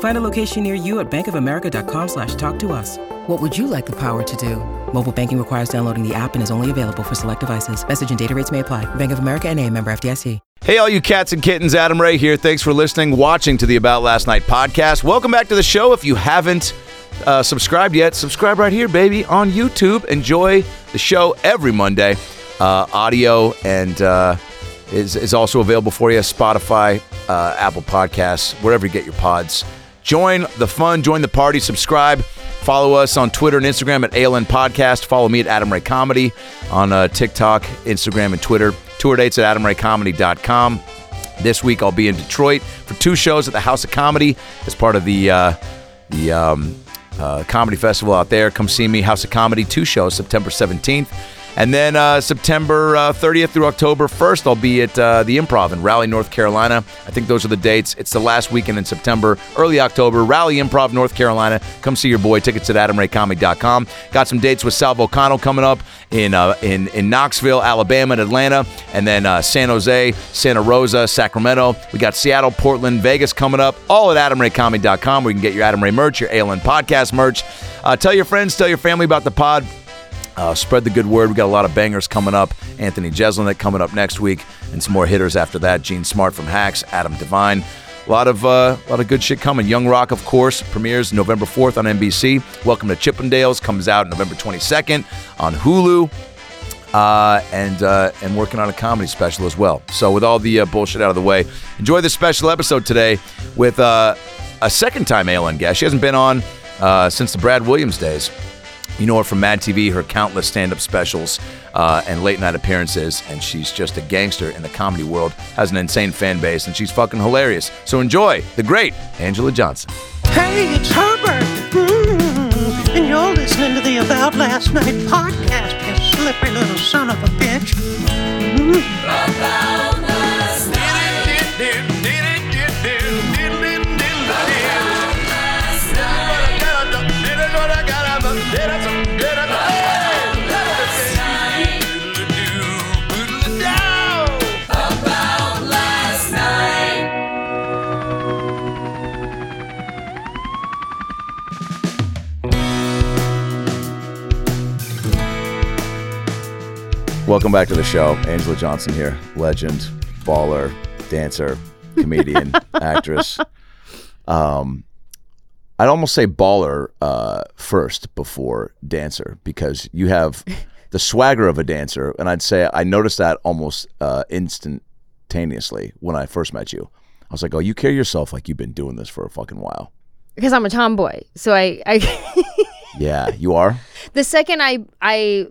Find a location near you at bankofamerica.com slash talk to us. What would you like the power to do? Mobile banking requires downloading the app and is only available for select devices. Message and data rates may apply. Bank of America and a member FDIC. Hey, all you cats and kittens, Adam Ray here. Thanks for listening, watching to the About Last Night podcast. Welcome back to the show. If you haven't uh, subscribed yet, subscribe right here, baby, on YouTube. Enjoy the show every Monday. Uh, audio and uh, is, is also available for you Spotify, uh, Apple Podcasts, wherever you get your pods. Join the fun, join the party, subscribe. Follow us on Twitter and Instagram at ALN Podcast. Follow me at Adam Ray Comedy on uh, TikTok, Instagram, and Twitter. Tour dates at adamraycomedy.com. This week I'll be in Detroit for two shows at the House of Comedy as part of the uh, the um, uh, comedy festival out there. Come see me, House of Comedy, two shows, September 17th. And then uh, September uh, 30th through October 1st, I'll be at uh, the Improv in Raleigh, North Carolina. I think those are the dates. It's the last weekend in September, early October. Raleigh Improv, North Carolina. Come see your boy. Tickets at AdamRayComedy.com. Got some dates with Sal Vulcano coming up in uh, in in Knoxville, Alabama, and Atlanta, and then uh, San Jose, Santa Rosa, Sacramento. We got Seattle, Portland, Vegas coming up. All at AdamRayComedy.com, where you can get your Adam Ray merch, your ALN podcast merch. Uh, tell your friends, tell your family about the pod. Uh, spread the good word. We got a lot of bangers coming up. Anthony Jeselnik coming up next week, and some more hitters after that. Jean Smart from Hacks, Adam DeVine. A lot of uh, a lot of good shit coming. Young Rock, of course, premieres November 4th on NBC. Welcome to Chippendales comes out November 22nd on Hulu. Uh, and uh, and working on a comedy special as well. So with all the uh, bullshit out of the way, enjoy this special episode today with uh, a second time ALN guest. She hasn't been on uh, since the Brad Williams days. You know her from Mad TV, her countless stand up specials uh, and late night appearances, and she's just a gangster in the comedy world, has an insane fan base, and she's fucking hilarious. So enjoy the great Anjelah Johnson. Hey, it's Herbert. Mm, and you're listening to the About Last Night podcast, you slippery little son of a bitch. Mm. Welcome back to the show. Anjelah Johnson here, legend, baller, dancer, comedian, actress. Um, I'd almost say baller uh, first before dancer because you have the swagger of a dancer, and I'd say I noticed that almost uh, instantaneously when I first met you. I was like, "Oh, you carry yourself like you've been doing this for a fucking while." because I'm a tomboy. So I, I Yeah, you are. the second I I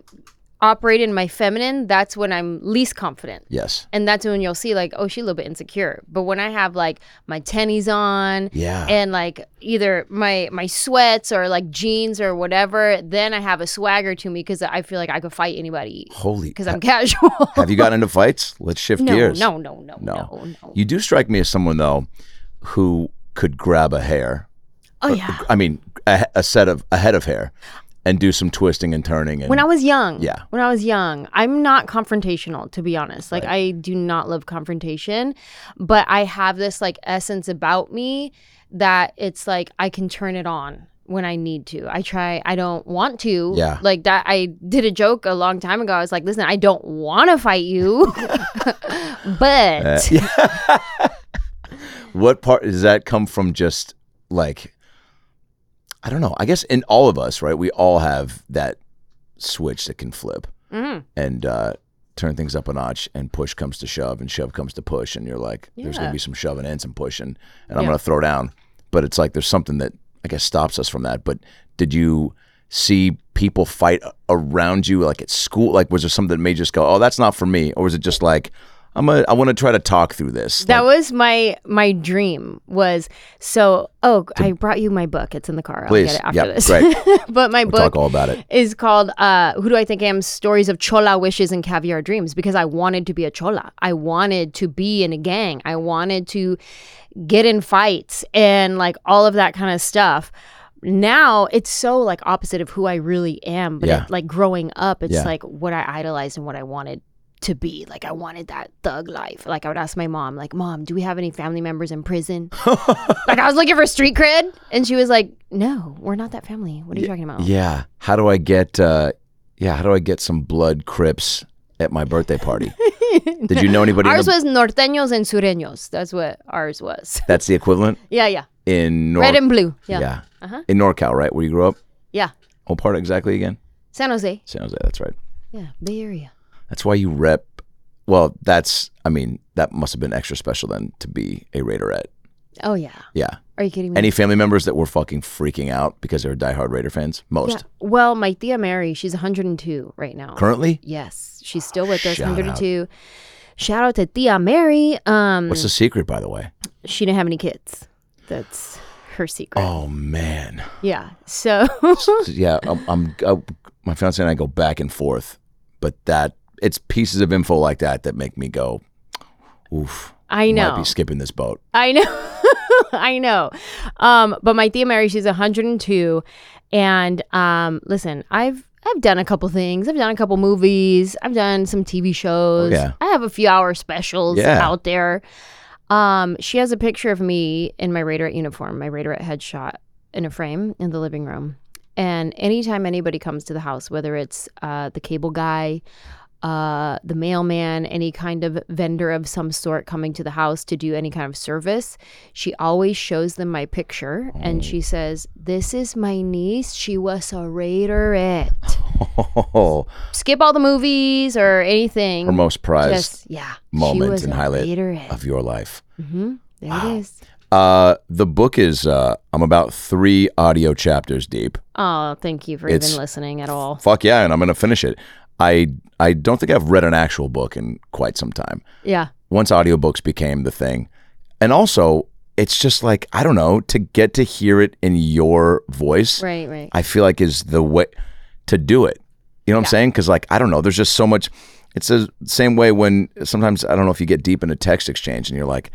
operate in my feminine, that's when I'm least confident. Yes. And that's when you'll see like, oh, she's a little bit insecure. But when I have like my tennies on Yeah. and like either my my sweats or like jeans or whatever, then I have a swagger to me because I feel like I could fight anybody Holy. because I'm casual. Have you gotten into fights? Let's shift no, gears. no, no, no, No. no, no. You do strike me as someone though who could grab a hair. Oh uh, yeah. I mean, a, a set of a head of hair, and do some twisting and turning. And When I was young, Yeah. When I was young, I'm not confrontational, to be honest. Like I do not love confrontation, but I have this like essence about me that it's like I can turn it on when I need to. I try. I don't want to. Yeah. Like that. I did a joke a long time ago. I was like, "Listen, I don't want to fight you, but Uh, what part does that come from? Just like I don't know. I guess in all of us, right? We all have that switch that can flip, Mhm. and uh, turn things up a notch and push comes to shove and shove comes to push and you're like there's going to be some shoving and some pushing and I'm Yeah. going to throw down. But it's like there's something that I guess stops us from that. But did you see people fight around you like at school? Like was there something that made you just go, "Oh, that's not for me," or was it just like I'm a, I want to try to talk through this. That Like, was my my dream was so oh I brought you my book. It's in the car. I'll Please. get it after Yep, this. great. but my we'll book talk all about it. is called uh, Who Do I Think I Am? Stories of Chola Wishes and Caviar Dreams because I wanted to be a Chola. I wanted to be in a gang. I wanted to get in fights and like all of that kind of stuff. Now it's so like opposite of who I really am. But Yeah. it, like growing up, it's Yeah. like what I idolized and what I wanted to be. Like I wanted that thug life. Like I would ask my mom, like, Mom, do we have any family members in prison? like I was looking for street cred. And she was like, No, we're not that family. What are you talking about? Yeah. How do I get? uh Yeah. How do I get some blood crips at my birthday party? Did you know anybody? Ours the- was norteños and sureños. That's what ours was. that's the equivalent yeah, yeah. in Nor- Red and blue. yeah. Yeah. Uh-huh. In NorCal, right? Where you grew up? Yeah. What part exactly again? San Jose. San Jose. That's right. Yeah. Bay Area. That's why you rep. Well, that's. I mean, that must have been extra special then to be a Raiderette. Oh, yeah. Yeah. Are you kidding me? Any family members that were fucking freaking out because they were diehard Raider fans? Most. yeah. Well, my Tia Mary, she's 102 right now. Currently, yes. She's still with us, Shout out. 102. Shout out to Tia Mary. Um, what's the secret, by the way? she didn't have any kids. That's her secret. Oh man. Yeah. So yeah, I'm, I'm uh, my fiance and I go back and forth, but that it's pieces of info like that that make me go, oof. I know. Might be skipping this boat. I know. I know. Um, but my Tia Mary, she's 102. And um, listen, I've I've done a couple things. I've done a couple movies. I've done some TV shows. Oh, yeah. I have a few hour specials Yeah. out there. Um, she has a picture of me in my Raiderette uniform, my Raiderette headshot in a frame in the living room. And anytime anybody comes to the house, whether it's uh, the cable guy, uh, the mailman, any kind of vendor of some sort coming to the house to do any kind of service, she always shows them my picture and she says, This is my niece. She was a Raiderette. Oh, Skip all the movies or anything. her most prized Just, yeah. moment and highlight Raiderette. of your life. hmm There it is. Uh, the book is uh, I'm about three audio chapters deep. Oh, thank you for It's- even listening at all. Fuck yeah, and I'm gonna finish it. I I don't think I've read an actual book in quite some time. Yeah. once audiobooks became the thing. And also, it's just like, I don't know, to get to hear it in your voice, Right, right. I feel like is the way to do it. You know what I'm saying? Because, like, I don't know, there's just so much. It's the same way when sometimes, I don't know if you get deep in a text exchange and you're like,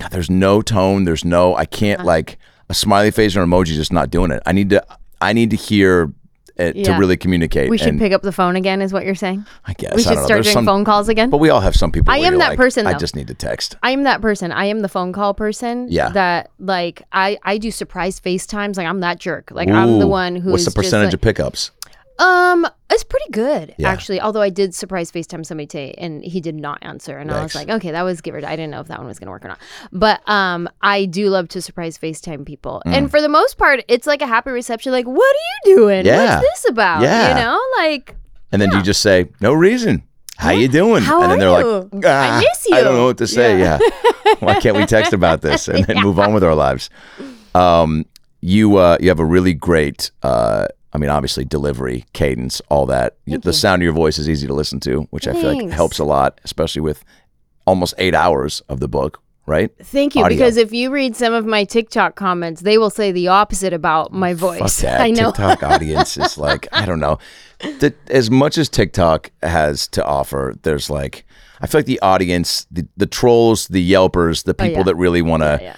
God, there's no tone, there's no, I can't, Uh-huh. like, a smiley face or an emoji just not doing it. I need to, I need to hear it to really communicate. We should and pick up the phone again, is what you're saying? I guess. we should start doing some- phone calls again. But we all have some people. I am that like, person, I just need to text. I am that person. I am the phone call person. Yeah. That like I I do surprise FaceTimes. Like I'm that jerk. Like I'm the one who. What's the percentage just of pickups? Um it's pretty good Yeah. actually. Although I did surprise FaceTime somebody today and he did not answer and I was like, okay, that was give or I didn't know if that one was gonna work or not. But um I do love to surprise FaceTime people. Mm. And for the most part, it's like a happy reception. Like, what are you doing? Yeah. What's this about? Yeah. You know, like And then you just say, "No reason. How you doing?" How and then they're you? like, ah, I miss you. I don't know what to say. Yeah. Why can't we text about this and then move on with our lives? Um, you uh, you have a really great. Uh, I mean, obviously, delivery, cadence, all that. the sound of your voice is easy to listen to, which I feel like helps a lot, especially with almost eight hours of the book. Right? Thank you. Audio. Because if you read some of my TikTok comments, they will say the opposite about my voice. Fuck that. I know. TikTok audience is like, I don't know. The, as much as TikTok has to offer, there's like, I feel like the audience, the, the trolls, the Yelpers, the people Oh, yeah. that really want to, yeah.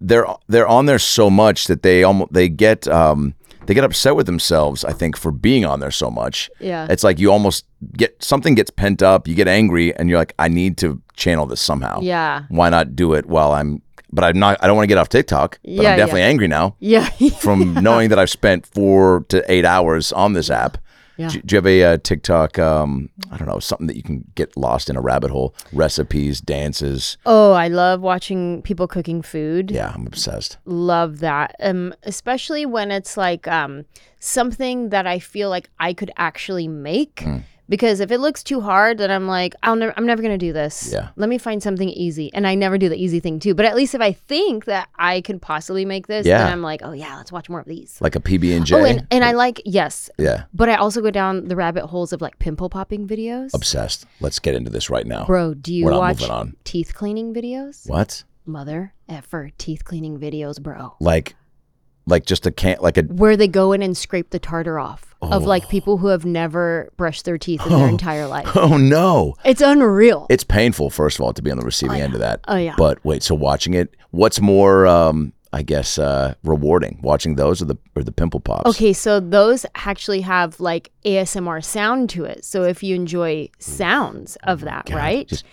they're they're on there so much that they almost they get um they get upset with themselves. I think for being on there so much. Yeah. It's like you almost get something gets pent up, you get angry, and you're like, I need to channel this somehow. Yeah. Why not do it while I'm? But I'm not. I don't want to get off TikTok. But Yeah, I'm definitely yeah. angry now Yeah. from knowing that I've spent four to eight hours on this app. Yeah. Do, do you have a uh, TikTok? Um, I don't know, something that you can get lost in a rabbit hole. Recipes, dances. oh, I love watching people cooking food. Yeah, I'm obsessed. Love that. Um, especially when it's like um something that I feel like I could actually make Because if it looks too hard, then I'm like, I'll never, I'm never gonna do this. Yeah. Let me find something easy, and I never do the easy thing too. But at least if I think that I could possibly make this, Yeah. then I'm like, oh yeah, let's watch more of these. Like a PB and J. Oh, and, and I like yes, yeah, but I also go down the rabbit holes of like pimple popping videos. obsessed. Let's get into this right now. Bro, do you We're not watch moving on. teeth cleaning videos? What? Mother effer teeth cleaning videos, bro. Like, like just a can't like a Where they go in and scrape the tartar off of Oh. like people who have never brushed their teeth in their entire life. oh no. It's unreal. It's painful, first of all, to be on the receiving end of that. Oh, yeah. But wait, so watching it, what's more, um, I guess, uh, rewarding? Watching those or the or the pimple pops? Okay, so those actually have like ASMR sound to it. So if you enjoy sounds of that, God, right? just-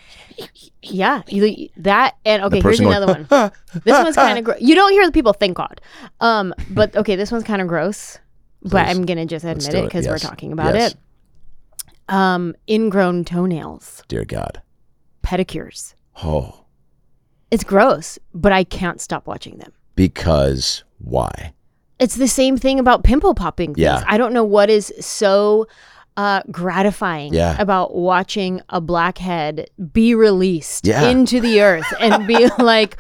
yeah, you, that and okay, here's going, another one. this one's kind of gross. You don't hear the people thank God. Um, but okay, this one's kind of gross. But I'm gonna just admit it because we're talking about Yes. it. Um, ingrown toenails, Dear God. pedicures. Oh, It's gross, but I can't stop watching them. Because why? It's the same thing about pimple popping things. Yeah. I don't know what is so uh, gratifying Yeah. about watching a blackhead be released Yeah. into the earth and be like,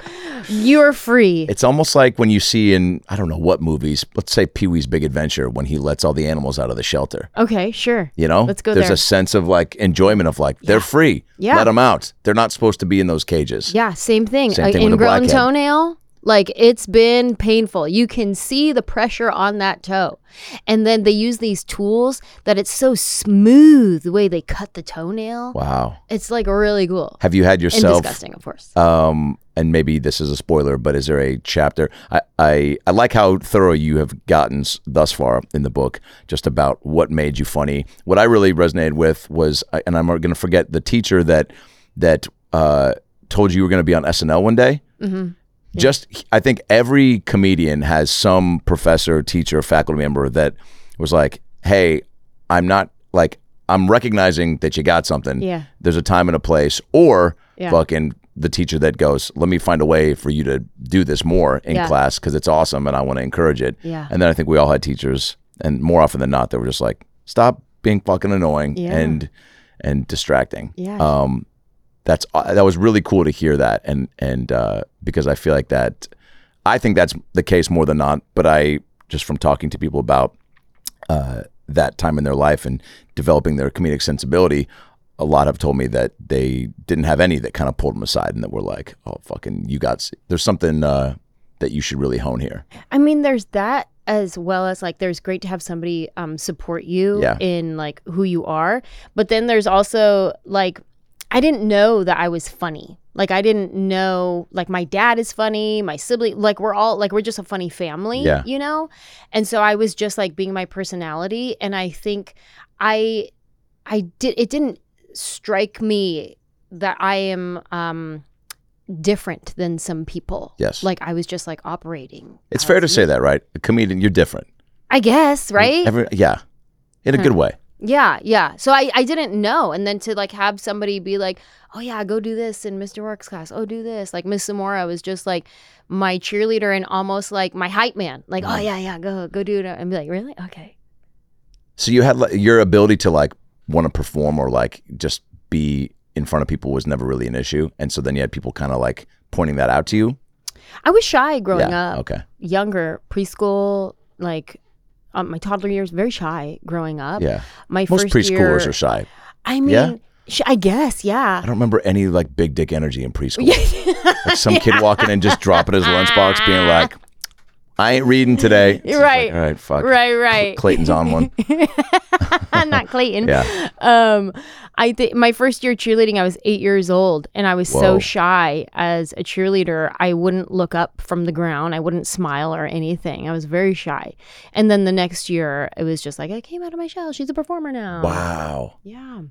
you're free. It's almost like when you see in I don't know what movies, let's say Pee Wee's Big Adventure, when he lets all the animals out of the shelter. okay, sure. You know, Let's go There's there. a sense of like enjoyment of like they're free. Yeah. let them out. They're not supposed to be in those cages. Yeah, same thing. Same An thing ingrown toenail, like it's been painful. You can see the pressure on that toe. And then they use these tools that it's so smooth the way they cut the toenail. Wow. It's like really cool. Have you had And yourself? disgusting, of course. Um, and maybe this is a spoiler, but is there a chapter? I, I, I like how thorough you have gotten thus far in the book, just about what made you funny. What I really resonated with was, and I'm going to forget the teacher that that uh, told you you were going to be on SNL one day. Mm-hmm. Just, I think every comedian has some professor, teacher, faculty member that was like, "Hey, I'm not like I'm recognizing that you got something. Yeah. There's a time and a place, or Yeah. fucking the teacher that goes, "Let me find a way for you to do this more in Yeah. class because it's awesome and I want to encourage it." Yeah. And then I think we all had teachers, and more often than not, they were just like, "Stop being fucking annoying Yeah. and and distracting." Yeah. Um, that's uh, that was really cool to hear that, and and uh, because I feel like that, I think that's the case more than not. But I just from talking to people about uh, that time in their life and developing their comedic sensibility, a lot have told me that they didn't have any that kind of pulled them aside and that were like, "Oh, fucking, you got there's something uh, that you should really hone here." I mean, there's that as well as like there's great to have somebody um support you Yeah. in like who you are. But then there's also like I didn't know that I was funny. Like I didn't know like my dad is funny, my sibling like we're all like we're just a funny family, Yeah. you know? And so I was just like being my personality and I think I I did it didn't strike me that I am um different than some people. Yes. Like I was just like operating. It's fair to me. say that, right? A comedian, you're different. I guess, right? Every, yeah, in a good way. Yeah, yeah. So I, I didn't know. And then to like have somebody be like, oh yeah, go do this in Mr. Rourke's class. Oh, do this. Like Miss Samora was just like my cheerleader and almost like my hype man. Like, oh mm. yeah, yeah, go, go do it. And be like, really? Okay. So you had like, your ability to like want to perform or like just be in front of people was never really an issue, and so then you had people kind of like pointing that out to you. I was shy growing yeah. up. Okay. Younger, preschool, like um, my toddler years, very shy growing up. Yeah. My Most first preschoolers year, are shy. I mean, Yeah? sh- I guess, yeah. I don't remember any like big dick energy in preschool. like some kid walking in, just dropping his lunchbox, being like, "I ain't reading today." It's Right. Like, All right. Fuck. Right, right. Clayton's on one. Not Clayton. Yeah. Um, I think my first year cheerleading, I was eight years old, and I was Whoa. so shy as a cheerleader. I wouldn't look up from the ground. I wouldn't smile or anything. I was very shy. And then the next year, it was just like I came out of my shell. She's a performer now. Wow. Yeah.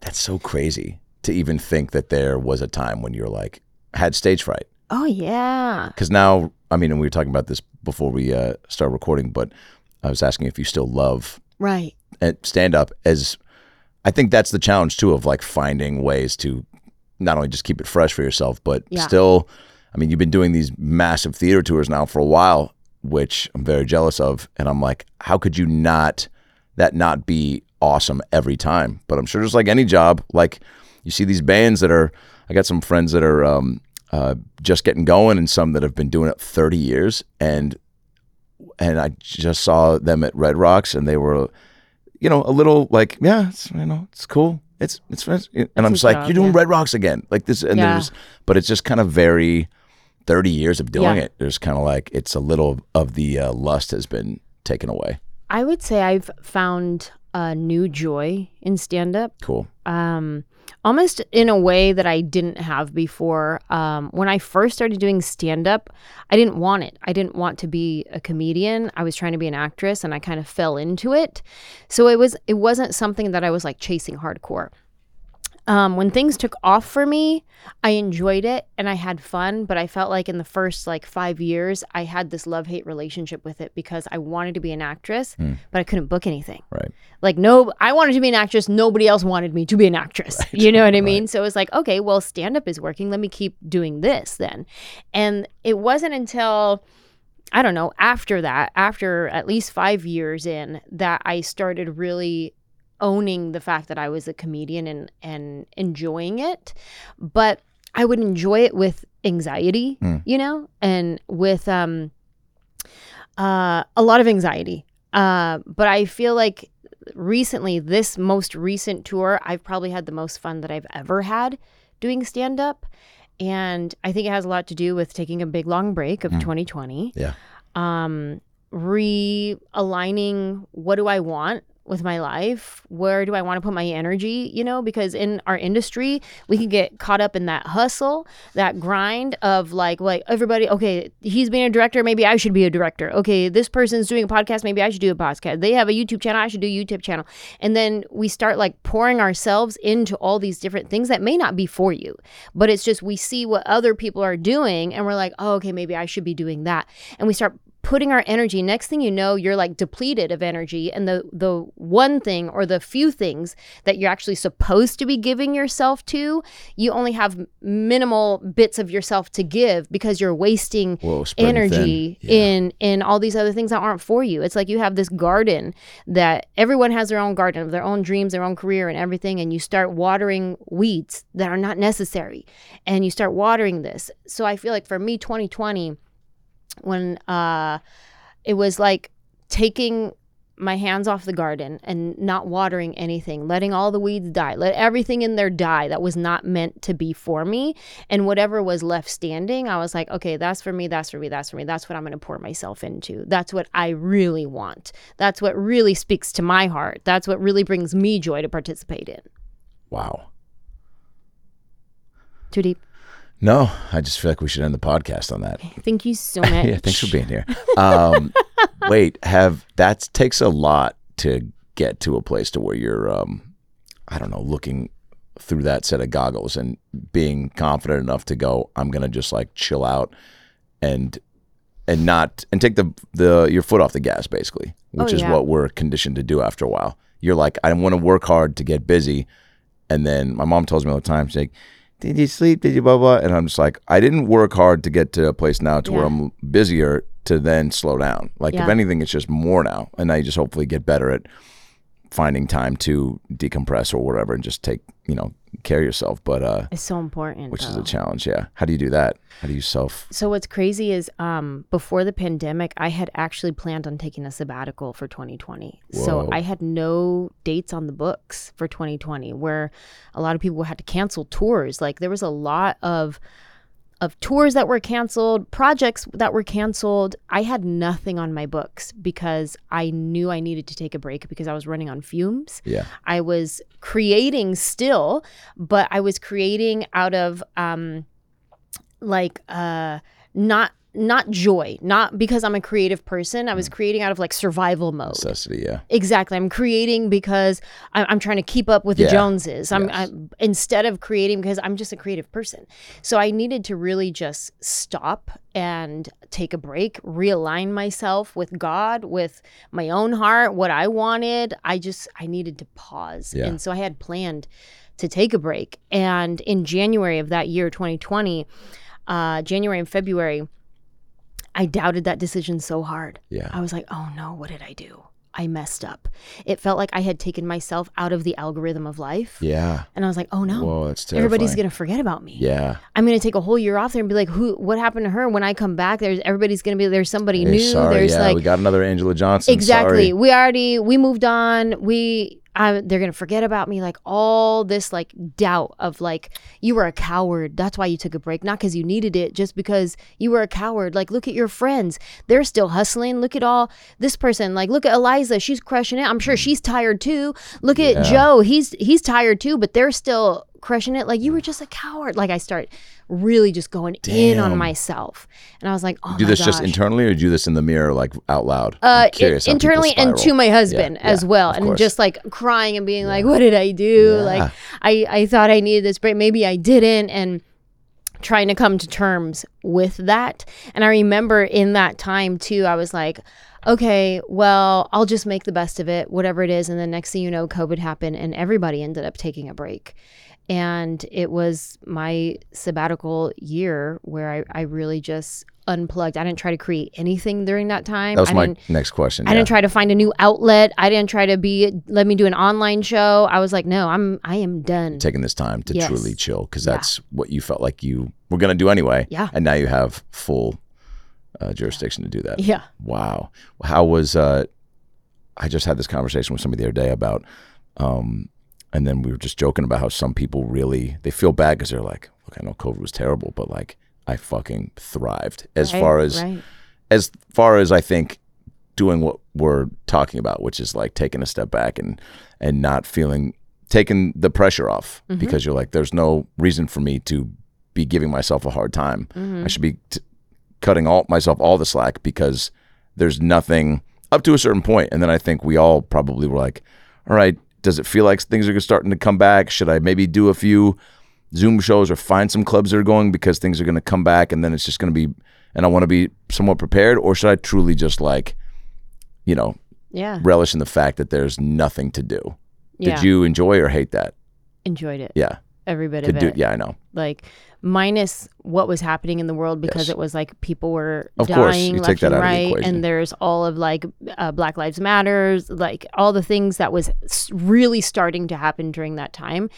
That's so crazy to even think that there was a time when you're like had stage fright. Oh yeah. Because now, I mean, and we were talking about this before we uh, start recording, but I was asking if you still love Right. stand up as I think that's the challenge too of like finding ways to not only just keep it fresh for yourself, but Yeah. still. I mean, you've been doing these massive theater tours now for a while, which I'm very jealous of, and I'm like, how could you not that not be awesome every time. But I'm sure just like any job, like you see these bands that are. I got some friends that are um, uh, just getting going, and some that have been doing it 30 years, and and I just saw them at Red Rocks, and they were, you know, a little like, yeah, it's, you know, it's cool. It's it's, fun." and I'm a just like, job, you're doing yeah. Red Rocks again, like this, and Yeah. there's, but it's just kind of very, 30 years of doing Yeah. it. There's kind of like it's a little of the uh, lust has been taken away. I would say I've found a new joy in stand up. Cool. um, almost in a way that I didn't have before. Um, when I first started doing stand up, I didn't want it. I didn't want to be a comedian. I was trying to be an actress, and I kind of fell into it. So it was it wasn't something that I was like chasing hardcore. Um, when things took off for me, I enjoyed it and I had fun, but I felt like in the first like five years, I had this love hate relationship with it because I wanted to be an actress, but I couldn't book anything. Right. like no i wanted to be an actress. Nobody else wanted me to be an actress. You know what i mean? So it was like okay well stand up is working. Let me keep doing this then. And it wasn't until i don't know after that after at least 5 years in that i started really owning the fact that i was a comedian and and enjoying it but i would enjoy it with anxiety you know and with um uh a lot of anxiety uh but i feel like recently, this most recent tour, I've probably had the most fun that I've ever had doing stand up. And I think it has a lot to do with taking a big long break of 2020, Yeah. um, realigning what do I want with my life? Where do I want to put my energy? You know, because in our industry, we can get caught up in that hustle, that grind of like, like everybody, okay, he's being a director, maybe I should be a director. Okay, this person's doing a podcast, maybe I should do a podcast. They have a YouTube channel, I should do a YouTube channel. And then we start like pouring ourselves into all these different things that may not be for you, but it's just we see what other people are doing and we're like, oh, okay, maybe I should be doing that. And we start putting our energy next thing you know you're like depleted of energy and the the one thing or the few things that you're actually supposed to be giving yourself to you only have minimal bits of yourself to give because you're wasting Whoa, energy Yeah. in in all these other things that aren't for you. It's like you have this garden that everyone has their own garden of their own dreams their own career and everything and you start watering weeds that are not necessary and you start watering this. So i feel like for me 2020 when uh it was like taking my hands off the garden and not watering anything, letting all the weeds die, let everything in there die that was not meant to be for me. And whatever was left standing, I was like, okay, that's for me, that's for me, that's for me. That's what I'm going to pour myself into. That's what I really want. That's what really speaks to my heart. That's what really brings me joy to participate in. Wow. Too deep. No, I just feel like we should end the podcast on that. Thank you so much. yeah, thanks for being here. Um, wait, have that takes a lot to get to a place to where you're, um, I don't know, looking through that set of goggles and being confident enough to go, I'm gonna just like chill out and and not and take the the your foot off the gas basically, which Oh, is what we're conditioned to do after a while. You're like, I want to work hard to get busy, and then my mom tells me all the time, she's like, "Did you sleep? Did you blah blah?" And I'm just like, I didn't work hard to get to a place now to where I'm busier to then slow down. Like if anything, it's just more now, and I just hopefully get better at finding time to decompress or whatever, and just take you know care of yourself. But uh, It's so important. which is a challenge. Yeah, how do you do that? How do you self? So what's crazy is um before the pandemic, I had actually planned on taking a sabbatical for 2020. So I had no dates on the books for 2020 where a lot of people had to cancel tours. Like there was a lot of of tours that were canceled, projects that were canceled. I had nothing on my books because I knew I needed to take a break because I was running on fumes. Yeah, I was creating still, but I was creating out of um like uh not not joy, not because I'm a creative person. I Mm. was creating out of like survival mode. necessity. Yeah, Exactly. I'm creating because I'm, I'm trying to keep up with the Joneses. I'm, Yes. I'm instead of creating because I'm just a creative person. So I needed to really just stop and take a break, realign myself with God, with my own heart, what I wanted. I just I needed to pause. Yeah. And so I had planned to take a break. And in January of that year, 2020, uh, January and February, I doubted that decision so hard. yeah. I was like, oh no, what did I do? I messed up. It felt like I had taken myself out of the algorithm of life. Yeah. And I was like, oh no. Whoa, that's Everybody's going to forget about me. Yeah. I'm going to take a whole year off there and be like, who, what happened to her? When I come back, there's everybody's going to be, there's somebody Hey, new. sorry. there's yeah, like, we got another Anjelah Johnson. exactly. Sorry. We already, we moved on. We, I, they're going to forget about me. Like all this like doubt of like, you were a coward. That's why you took a break. Not because you needed it, just because you were a coward. Like, look at your friends. They're still hustling. Look at all this person. Like, look at Eliza. She's crushing it. I'm sure she's tired too. Look at Yeah. Joe. He's, he's tired too, but they're still crushing it. Like, you were just a coward. Like, I start really just going in on myself. And I was like, oh do this just internally or do this in the mirror like out loud? Uh, how internally and to my husband Yeah, as yeah, well, and course. just like crying and being like, "What did I do? Yeah. Like, I I thought I needed this break, maybe I didn't," and trying to come to terms with that. And I remember in that time too, I was like, "Okay, well, I'll just make the best of it, whatever it is." And the next thing you know, COVID happened, and everybody ended up taking a break. And it was my sabbatical year where I, I really just unplugged. I didn't try to create anything during that time. That was I my next question. I yeah. didn't try to find a new outlet. I didn't try to be let me do an online show. I was like, no, I'm I am done. taking this time to Yes. truly chill because Yeah. that's what you felt like you were going to do anyway. Yeah. And now you have full uh, jurisdiction to do that. Yeah. Wow. How was uh I just had this conversation with somebody the other day about um and then we were just joking about how some people really they feel bad because they're like, look, I know COVID was terrible, but like I fucking thrived as Right, far as right. as far as I think doing what we're talking about, which is like taking a step back and and not feeling taking the pressure off Mm-hmm. because you're like, there's no reason for me to be giving myself a hard time. Mm-hmm. I should be t- cutting all myself all the slack because there's nothing up to a certain point, and then I think we all probably were like, all right, does it feel like things are starting to come back? Should I maybe do a few Zoom shows or find some clubs that are going because things are going to come back and then it's just going to be, and I want to be somewhat prepared? Or should I truly just like, you know, Yeah. relish in the fact that there's nothing to do? Did you enjoy or hate that? enjoyed it? Yeah. Every bit Could of do, it. yeah, I know. Like minus what was happening in the world because Yes. it was like people were Of course, dying you left take that and out of the right, and there's all of like uh, Black Lives Matters, like all the things that was really starting to happen during that time.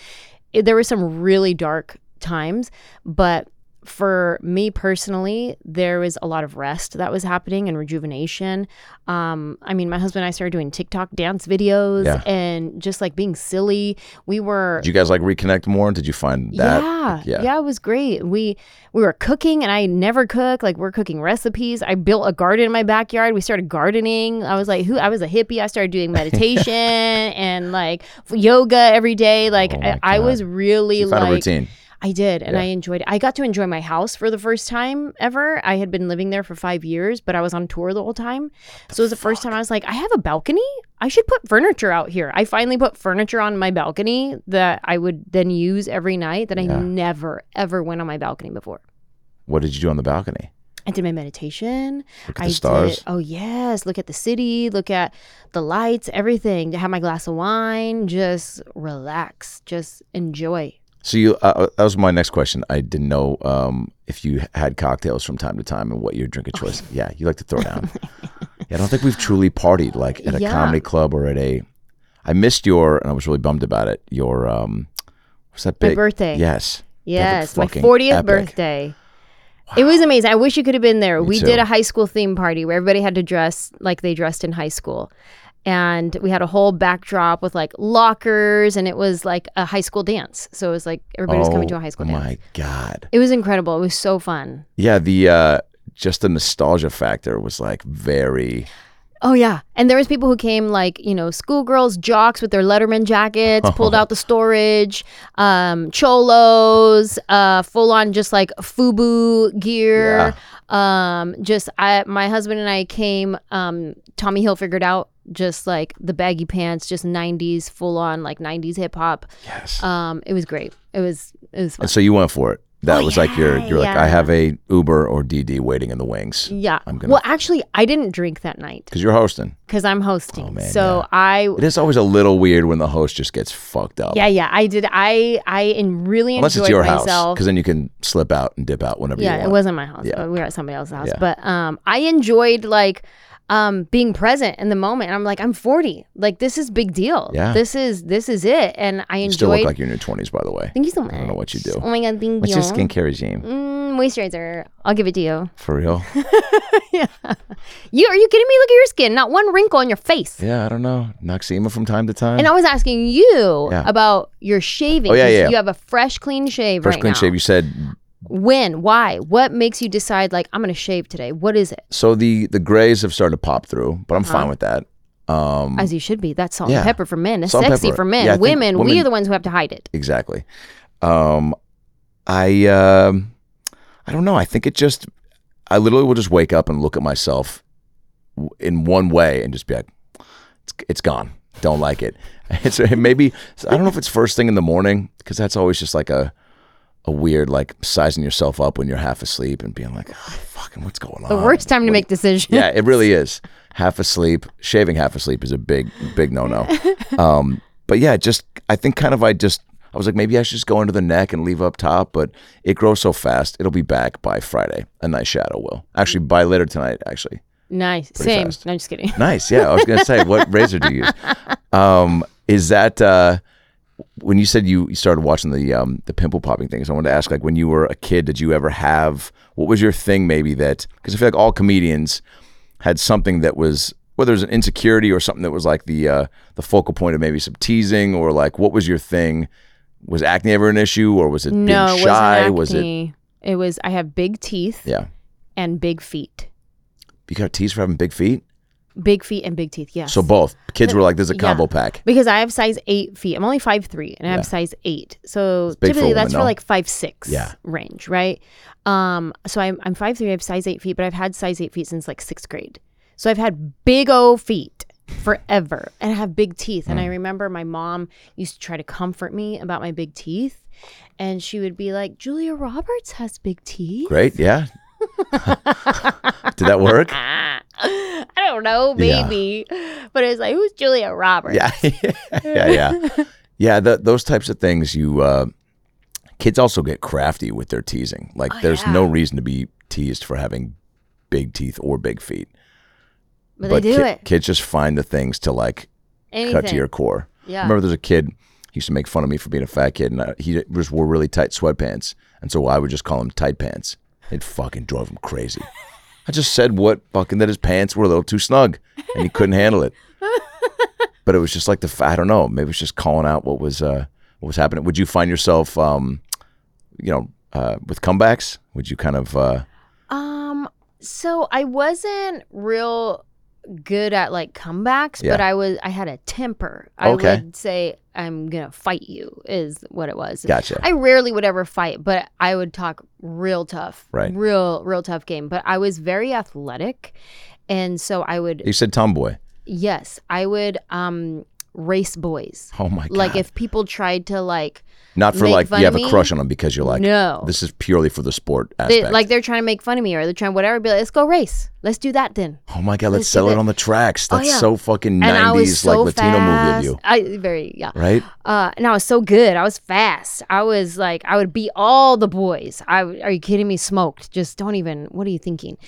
It- there were some really dark times, but for me personally, there was a lot of rest that was happening and rejuvenation. Um, I mean, my husband and I started doing TikTok dance videos Yeah. and just like being silly. We were Did you guys like reconnect more? Did you find that? yeah, yeah. yeah, it was great. We we were cooking, and I never cook. Like we're cooking recipes. I built a garden in my backyard. We started gardening. I was like, who? I was a hippie. I started doing meditation and like yoga every day. Like Oh I, I was really You like a routine. I did, and Yeah. I enjoyed it. I got to enjoy my house for the first time ever. I had been living there for five years, but I was on tour the whole time. So it was the first time I was like, I have a balcony. I should put furniture out here. I finally put furniture on my balcony that I would then use every night that I never, ever went on my balcony before. What did you do on the balcony? I did my meditation. Look at I the stars. Did, oh yes, look at the city, look at the lights, everything. To have my glass of wine, just relax, just enjoy. So you, uh, that was my next question. I didn't know um, if you had cocktails from time to time and what your drink of choice. Yeah, you like to throw down. yeah, I don't think we've truly partied like at a Yeah. comedy club or at a. I missed your, and I was really bummed about it. Your um, what's that My big birthday. Yes. Yes, my 40th epic. birthday. It was amazing. I wish you could have been there. Me we too. did a high school theme party where everybody had to dress like they dressed in high school. And we had a whole backdrop with like lockers, and it was like a high school dance. So it was like everybody was coming to a high school oh dance. my god. It was incredible. It was so fun. Yeah, the uh, just the nostalgia factor was like very. Oh yeah, and there was people who came like you know schoolgirls, jocks with their Letterman jackets, pulled out the storage, um, cholos, uh, full on just like FUBU gear. Um, just I, my husband and I came. Um, Tommy Hilfigered out just like the baggy pants, just '90s full on like '90s hip hop. Yes. Um, it was great. It was it was fun. and so you went for it. That Oh, was like your. yeah, You're like I have a Uber or DD waiting in the wings yeah. I'm gonna- Well, actually, I didn't drink that night because you're hosting. because I'm hosting. Oh, man, so yeah. I It is always a little weird when the host just gets fucked up. Yeah, yeah, I did. I I in really Unless it's your house, because then you can slip out and dip out whenever you yeah, want. it wasn't my house. Yeah. We were at somebody else's house, Yeah. but um, I enjoyed like um being present in the moment. And I'm like, I'm 40. Like this is big deal. Yeah. This is this is it. And I You still look like you're in your 20s, by the way. Thank you so much. I don't know what you do. Oh my god, thank What's you. your skincare regime? Mm, moisturizer. I'll give it to you. For real? Yeah. You are you kidding me? Look at your skin. Not one wrinkle on your face. yeah, I don't know. Noxzema from time to time. And I was asking you Yeah. about your shaving. Oh, yeah, yeah. You have a fresh, clean shave First right clean now. shave, you said. When? Why? What makes you decide like I'm gonna shave today? What is it? So the the grays have started to pop through, but I'm fine with that. Um, As you should be. That's salt Yeah. and pepper for men. It's Salt and sexy pepper. for men. Yeah, I think women, we women- are the ones who have to hide it. exactly. Um, I um, I don't know. I think it just. I literally will just wake up and look at myself w- in one way and just be like, it's, it's gone. Don't like it. It's maybe I don't know if it's first thing in the morning because that's always just like a a weird like sizing yourself up when you're half asleep and being like, oh, fucking, what's going on? The worst time to make decisions. yeah, it really is. Half asleep, shaving half asleep is a big, big no no. Um, but yeah, just I think kind of I just I was like maybe I should just go into the neck and leave up top, but it grows so fast. It'll be back by Friday. A nice shadow will actually by later tonight. Actually, Nice. Same. fast. No, I'm just kidding. nice. Yeah, I was gonna say what razor do you use? Um, is that uh, when you said you, started watching the um, the pimple popping things? I wanted to ask like when you were a kid, did you ever have what was your thing maybe that because I feel like all comedians had something that was whether it was an insecurity or something that was like the uh, the focal point of maybe some teasing or like what was your thing? Was acne ever an issue or was it no, being shy? wasn't Was it. It was I have big teeth yeah? and big feet. You got teased for having big feet, Big feet and big teeth. Yes. so both kids were like, "There's a Yeah. combo pack." because I have size eight feet. I'm only five three, and I Yeah. have size eight. So big for a typically woman, that's for no? like five six Yeah. range, right? Um, so I'm I'm five three. I have size eight feet, but I've had size eight feet since like sixth grade. So I've had big O feet forever, and I have big teeth. And I remember my mom used to try to comfort me about my big teeth, and she would be like, "Julia Roberts has big teeth." Great, yeah. Did that work? I don't know, Yeah. maybe, but it's like, who's Julia Roberts? Yeah, yeah, yeah, yeah. The, those types of things. You uh, kids also get crafty with their teasing. Like, Oh, there's yeah. no reason to be teased for having big teeth or big feet. but, they do ki- it. kids just find the things to like Anything. cut to your core. Yeah. I remember there's a kid. He used to make fun of me for being a fat kid, and I, he just wore really tight sweatpants, and so I would just call him tight pants. It fucking drove him crazy. I just said what fucking that his pants were a little too snug, and he couldn't handle it. But it was just like the I don't know. Maybe it was just calling out what was uh, what was happening. Would you find yourself, um, you know, uh, with comebacks? Would you kind of uh, Um, so I wasn't real good at like comebacks, but I was I had a temper. I Okay. would say I'm gonna fight you is what it was. Gotcha. I rarely would ever fight, but I would talk real tough. Right. Real, real tough game. But I was very athletic. And so I would you said tomboy? yes, I would um race boys. Oh my god! Like if people tried to like not for like you have a crush on them because you're like No. This is purely for the sport they, aspect. like they're trying to make fun of me or they're trying whatever, be like, let's go race. Let's do that then. Oh my god, let's Let's sell it on the tracks. Oh, That's yeah. so fucking and I was nineties so like Latino movie of you. I very yeah. Right? Uh, and I was so good. I was fast. I was like, I would beat all the boys. I are you kidding me? Smoked. Just don't even. What are you thinking?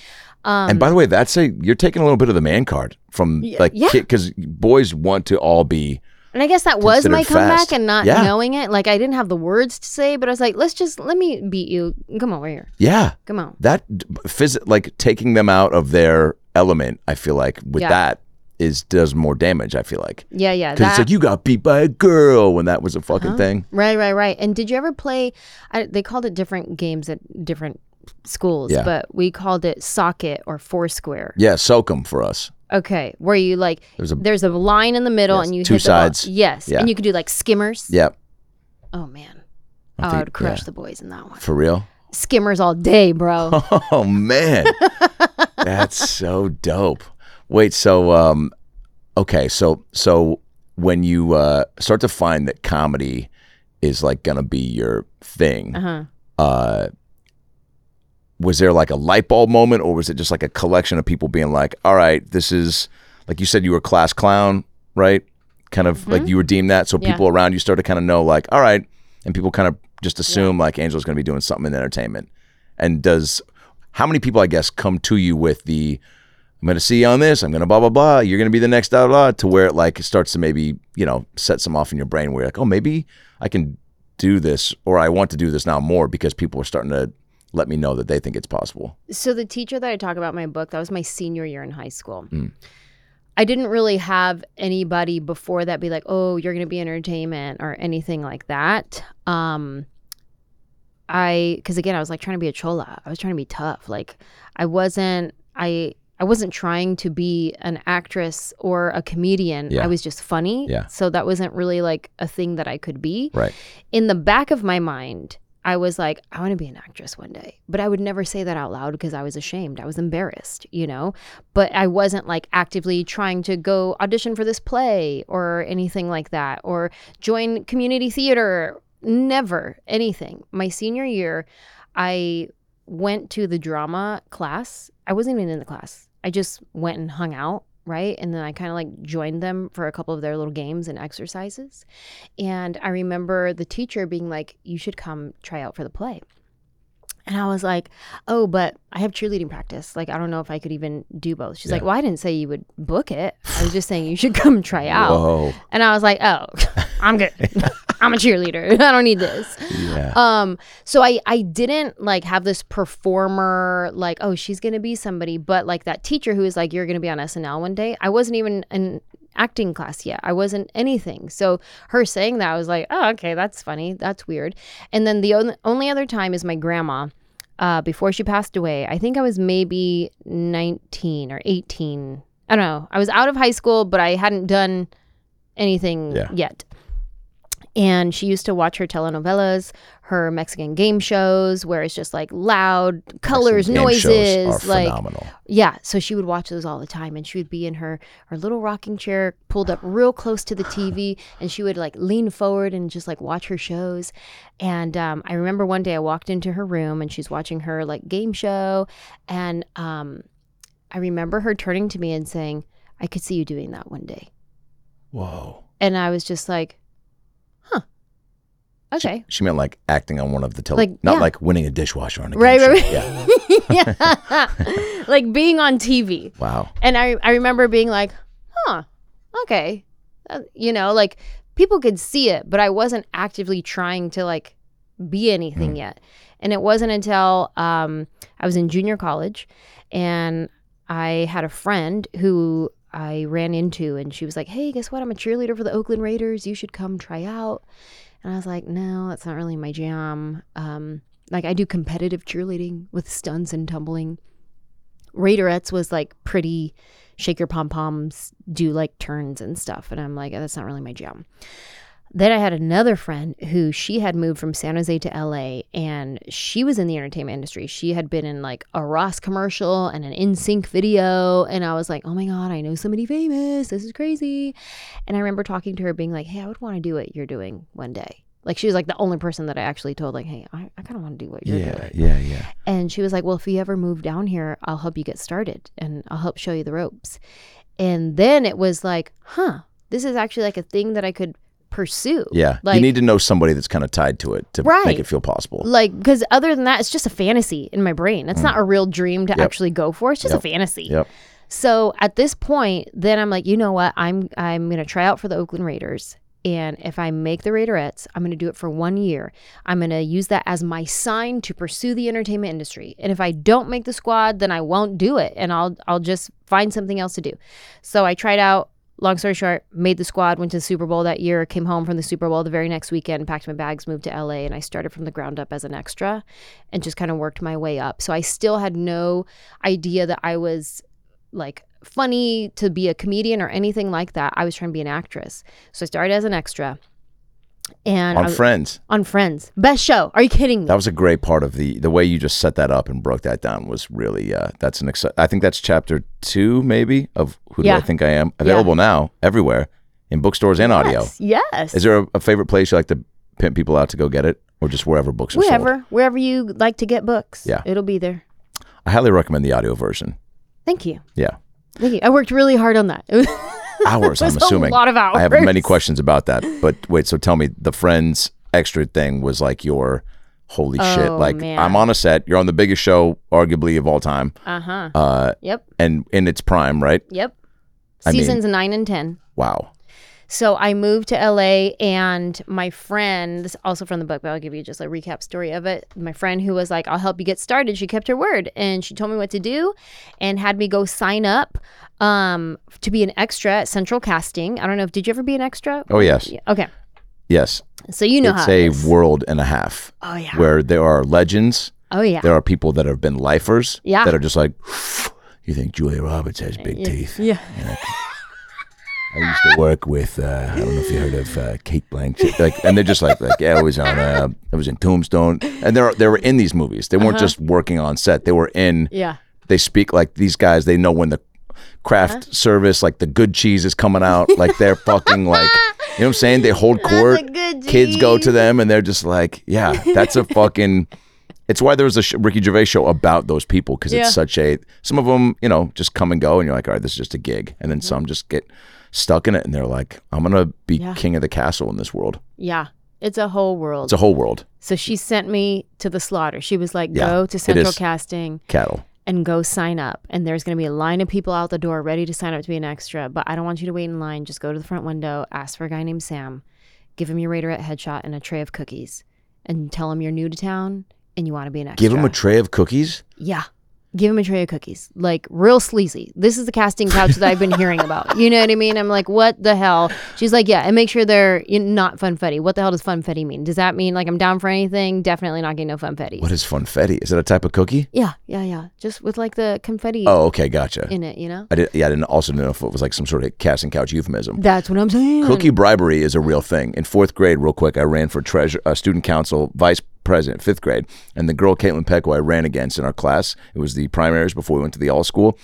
Um, and by the way, that's a you're taking a little bit of the man card from like yeah. because boys want to all be and I guess that was my comeback fast. and not Yeah. knowing it. Like I didn't have the words to say, but I was like, let's just let me beat you. Come on over here. yeah. Come on. That phys- like taking them out of their element, I feel like with Yeah. that is does more damage, I feel like. Yeah, yeah. Because it's like you got beat by a girl when that was a fucking Uh-huh. thing. Right, right, right. And did you ever play? I, they called it different games at different schools, Yeah. but we called it socket or foursquare. Yeah, soak 'em for us. Okay, where you like There's a- there's a line in the middle Yes, and you two hit the sides. Yes, Yeah. and you could do like skimmers. Yep. Oh man, I I, would crush yeah. the boys in that one. For real? Skimmers all day, bro. Oh man, that's so dope. Wait, so um, okay, so so when you uh start to find that comedy is like gonna be your thing, Uh-huh. uh, was there like a light bulb moment, or was it just like a collection of people being like, "All right, this is like you said, you were a class clown, right? Kind of like you were deemed that, so Mm-hmm. Yeah. people around you start to kind of know, like, all right, and people kind of just assume like Anjelah's gonna be doing something in entertainment. And does how many people I guess come to you with the I'm going to see you on this. I'm going to blah blah blah. You're going to be the next blah blah. To where it like starts to maybe you know set some off in your brain where you're like, oh, maybe I can do this, or I want to do this now more because people are starting to let me know that they think it's possible. So the teacher that I talk about in my book, that was my senior year in high school. I didn't really have anybody before that be like, "Oh, you're going to be entertainment" or anything like that. Um I cuz again, I was like trying to be a chola. I was trying to be tough. Like I wasn't I I wasn't trying to be an actress or a comedian. Yeah. I was just funny. Yeah. So that wasn't really like a thing that I could be Right. in the back of my mind, I was like, I want to be an actress one day. But I would never say that out loud because I was ashamed. I was embarrassed, you know? But I wasn't like actively trying to go audition for this play or anything like that or join community theater. Never anything. My senior year, I went to the drama class. I wasn't even in the class. I just went and hung out, right? And then I kind of like joined them for a couple of their little games and exercises. And I remember the teacher being like, You should come try out for the play. And I was like, Oh, but I have cheerleading practice. Like, I don't know if I could even do both. She's like, Well, I didn't say you would book it. I was just saying you should come try out. Whoa. And I was like, Oh, I'm good. I'm a cheerleader. I don't need this. Yeah. Um, so I I didn't like have this performer like, oh, she's gonna be somebody, but like that teacher who was like, you're gonna be on SNL one day. I wasn't even in acting class yet. I wasn't anything. So her saying that I was like, oh, okay, that's funny. That's weird. And then the on- only other time is my grandma. Uh, before she passed away, I think I was maybe 19 or 18. I don't know. I was out of high school, but I hadn't done anything Yeah. yet and she used to watch her telenovelas, her Mexican game shows, where it's just like loud colors, shows noises, are like phenomenal. yeah. So she would watch those all the time, and she would be in her her little rocking chair, pulled up real close to the TV, and she would like lean forward and just like watch her shows. And um, I remember one day I walked into her room, and she's watching her like game show, and um, I remember her turning to me and saying, "I could see you doing that one day," Whoa. and I was just like. Okay. She meant like acting on one of the tele, Like, not yeah. like winning a dishwasher on a game Right, show. right, right. Yeah. yeah. like being on TV. Wow. And I, I remember being like, huh, okay. Uh, you know, like people could see it, but I wasn't actively trying to like be anything yet. And it wasn't until um, I was in junior college and I had a friend who I ran into and she was like, hey, guess what? I'm a cheerleader for the Oakland Raiders. You should come try out. And I was like, no, that's not really my jam. Um, like I do competitive cheerleading with stunts and tumbling. Raiderettes was like pretty shake your pom poms, do like turns and stuff. And I'm like, that's not really my jam. Then I had another friend who she had moved from San Jose to LA and she was in the entertainment industry. She had been in like a Ross commercial and an NSYNC video. And I was like, oh my God, I know somebody famous. This is crazy. And I remember talking to her being like, hey, I would want to do what you're doing one day. Like she was like the only person that I actually told, like, hey, I, I kind of want to do what you're Yeah. doing. Yeah. Yeah. And she was like, Well, if you ever move down here, I'll help you get started and I'll help show you the ropes. And then it was like, Huh, this is actually like a thing that I could pursue. Yeah. Like, you need to know somebody that's kind of tied to it to Right. make it feel possible. like, because other than that, it's just a fantasy in my brain. It's not a real dream to Mm. Yep. actually go for. It's just Yep. a fantasy. Yep. So at this point, then I'm like, you know what? I'm I'm gonna try out for the Oakland Raiders. And if I make the Raiderettes, I'm going to do it for one year. I'm going to use that as my sign to pursue the entertainment industry. And if I don't make the squad, then I won't do it, and I'll I'll just find something else to do. So I tried out. Long story short, made the squad, went to the Super Bowl that year, came home from the Super Bowl the very next weekend, packed my bags, moved to LA, and I started from the ground up as an extra and just kind of worked my way up. So I still had no idea that I was like funny to be a comedian or anything like that. I was trying to be an actress. So I started as an extra. And On was- Friends, on Friends. Best show. Are you kidding me? that was a great part of the the way you just set that up and broke that down was really uh that's an exci- I think that's chapter 2 maybe of Who Do I Think I Am available now everywhere in bookstores and audio. yes. Yes. Is there a, a favorite place you like to pimp people out to go get it or just wherever books are sold? Wherever, wherever you like to get books. Yeah. It'll be there. I highly recommend the audio version. Thank you. Yeah. Thank you. I worked really hard on that. Hours, I'm was a assuming. lot of hours. I have many questions about that. But wait, so tell me the Friends extra thing was like your holy shit! Oh, Like man. I'm on a set. You're on the biggest show, arguably of all time, Uh-huh. uh, Yep. and in its prime, right? Yep. I mean- Seasons 9 and 10. Wow. So I moved to LA and my friend, this also from the book, but I'll give you just a recap story of it. My friend who was like, I'll help you get started, she kept her word and she told me what to do and had me go sign up um, to be an extra at Central Casting. I don't know if did you ever be an extra? Oh yes, Okay. yes. So you know it's how it a is. world and a half Oh yeah. where there are legends. oh yeah. There are people that have been lifers. Yeah. That are just like, you think Julia Roberts has big teeth? Yeah. I used to work with uh, I don't know if you heard of uh, Cate Blanchett, like, and they're just like, like yeah, I was on, uh, I was in Tombstone, and they're they were in these movies. They weren't just working on set; they were in. Uh-huh. Yeah. They speak like these guys. They know when the craft Uh-huh. service, like the good cheese, is coming out. Like they're fucking like, you know what I'm saying? They hold court. Kids go to them, and they're just like, yeah, that's a fucking. It's why there was a sh- Ricky Gervais show about those people because Yeah. it's such a. Some of them, you know, just come and go, and you're like, all right, this is just a gig, and then Mm-hmm. some just get stuck in it, and they're like, I'm gonna be Yeah. king of the castle in this world. Yeah. It's a whole world. It's a whole world. so she sent me to the slaughter. She was like, Yeah, go to Central. Casting. Cattle. and go sign up. And there's going to be a line of people out the door ready to sign up to be an extra. But I don't want you to wait in line. Just go to the front window, ask for a guy named Sam, give him your Raiderette headshot and a tray of cookies, and tell him you're new to town and you want to be an extra. Give him a tray of cookies. yeah. Give him a tray of cookies, like real sleazy. This is the casting couch that I've been hearing about. You know what I mean? I'm like, what the hell? She's like, yeah, and make sure they're not funfetti. What the hell does funfetti mean? Does that mean like I'm down for anything? Definitely not getting no funfetti. What is funfetti? Is it a type of cookie? Yeah, yeah, yeah. Just with like the confetti Oh, okay, gotcha. in it, you know? I did. Yeah, I didn't also know if it was like some sort of casting couch euphemism. That's what I'm saying. Cookie bribery is a real thing. In fourth grade, real quick, I ran for treasure, uh, student council vice president, fifth grade, and the girl Caitlin Peck, who I ran against in our class, it was the primaries before we went to the all school.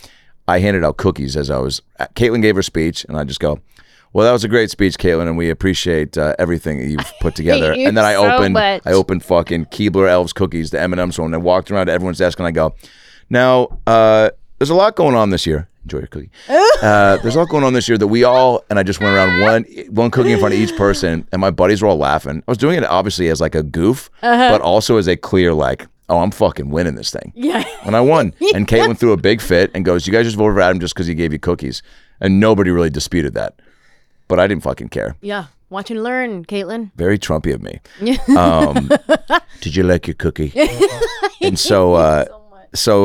I handed out cookies as I was. Caitlin gave her speech, and I just go, "Well, that was a great speech, Caitlin, and we appreciate uh, everything that you've put together." and then I so opened, much. I opened fucking Keebler Elves cookies, the M and M's one, and I walked around to everyone's desk, and I go, "Now, uh, there's a lot going on this year." Enjoy your cookie. Uh, there's a lot going on this year that we all, and I just went around one one cookie in front of each person, and my buddies were all laughing. I was doing it obviously as like a goof, but also as a clear like, oh, I'm fucking winning this thing. Yeah. And I won. And Caitlin threw a big fit and goes, "You guys just voted for Adam just because he gave you cookies," and nobody really disputed that. But I didn't fucking care. Yeah. Watch and learn, Caitlin. Very Trumpy of me. Um, did you like your cookie? and so, uh, so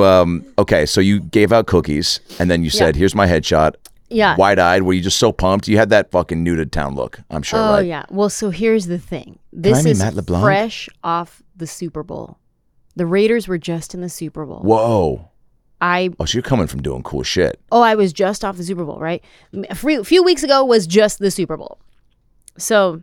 um, okay, so you gave out cookies, and then you said, "Here's my headshot." Yeah. Wide eyed, were you just so pumped? You had that fucking to town look, I'm sure, Oh right? yeah. Well, so here's the thing. This meet is Matt LeBlanc? fresh off the Super Bowl. The Raiders were just in the Super Bowl. Whoa. I Oh, so you're coming from doing cool shit. oh, I was just off the Super Bowl, right? A few, few weeks ago was just the Super Bowl. So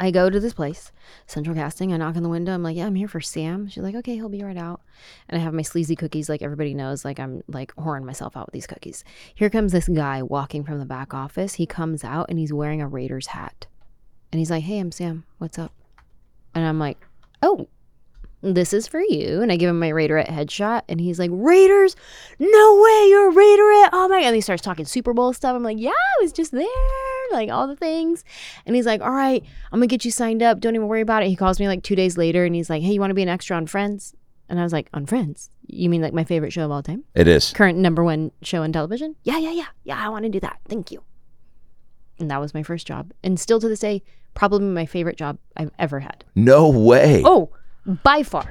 I go to this place, Central Casting. I knock on the window. I'm like, yeah, I'm here for Sam. She's like, okay, he'll be right out. And I have my sleazy cookies, like everybody knows, like I'm like whoring myself out with these cookies. Here comes this guy walking from the back office. He comes out and he's wearing a Raiders hat. And he's like, hey, I'm Sam. What's up? And I'm like, oh, this is for you. And I give him my Raiderette headshot. And he's like, Raiders? No way, you're a Raiderette. Oh my And he starts talking Super Bowl stuff. I'm like, yeah, I was just there. Like all the things. And he's like, all right, I'm going to get you signed up. Don't even worry about it. He calls me like two days later and he's like, hey, you want to be an extra on Friends? And I was like, on Friends? You mean like my favorite show of all time? It is. Current number one show on television? Yeah, yeah, yeah. Yeah, I want to do that. Thank you. And that was my first job. And still to this day, probably my favorite job I've ever had. No way. Oh, by far.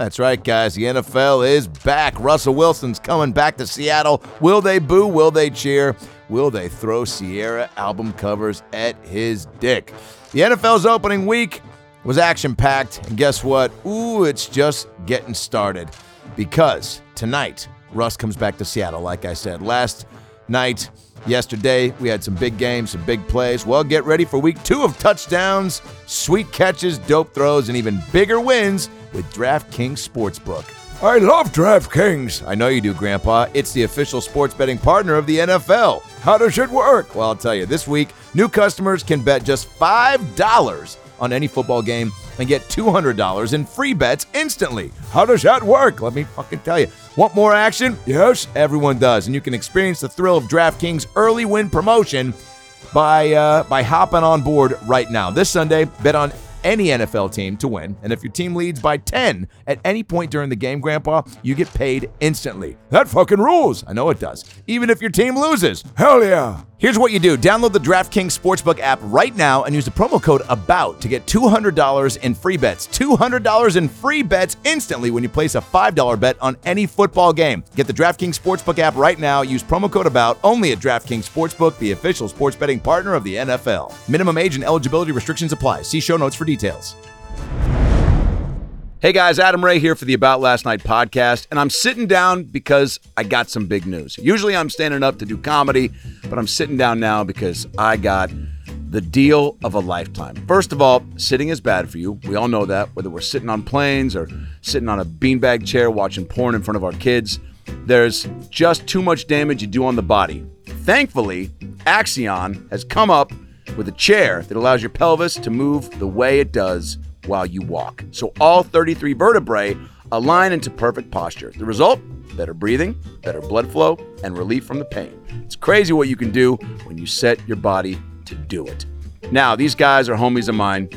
That's right, guys. The NFL is back. Russell Wilson's coming back to Seattle. Will they boo? Will they cheer? Will they throw Ciara album covers at his dick? The NFL's opening week was action packed. And guess what? Ooh, it's just getting started. Because tonight, Russ comes back to Seattle, like I said. Last night, yesterday, we had some big games, some big plays. Well, get ready for week two of touchdowns, sweet catches, dope throws, and even bigger wins with DraftKings Sportsbook. I love DraftKings. I know you do, Grandpa. It's the official sports betting partner of the NFL. How does it work? Well, I'll tell you. This week, new customers can bet just $5 on any football game and get $200 in free bets instantly. How does that work? Let me fucking tell you. Want more action? Yes, everyone does. And you can experience the thrill of DraftKings early win promotion by uh, by hopping on board right now. This Sunday, bet on any NFL team to win, and if your team leads by 10 at any point during the game, Grandpa, you get paid instantly. That fucking rules. I know it does. Even if your team loses. Hell yeah. Here's what you do download the DraftKings Sportsbook app right now and use the promo code ABOUT to get $200 in free bets. $200 in free bets instantly when you place a $5 bet on any football game. Get the DraftKings Sportsbook app right now. Use promo code ABOUT only at DraftKings Sportsbook, the official sports betting partner of the NFL. Minimum age and eligibility restrictions apply. See show notes for details. Hey guys, Adam Ray here for the About Last Night podcast, and I'm sitting down because I got some big news. Usually I'm standing up to do comedy, but I'm sitting down now because I got the deal of a lifetime. First of all, sitting is bad for you. We all know that, whether we're sitting on planes or sitting on a beanbag chair watching porn in front of our kids. There's just too much damage you do on the body. Thankfully, Axion has come up with a chair that allows your pelvis to move the way it does while you walk. So all 33 vertebrae align into perfect posture. The result? Better breathing, better blood flow, and relief from the pain. It's crazy what you can do when you set your body to do it. Now, these guys are homies of mine.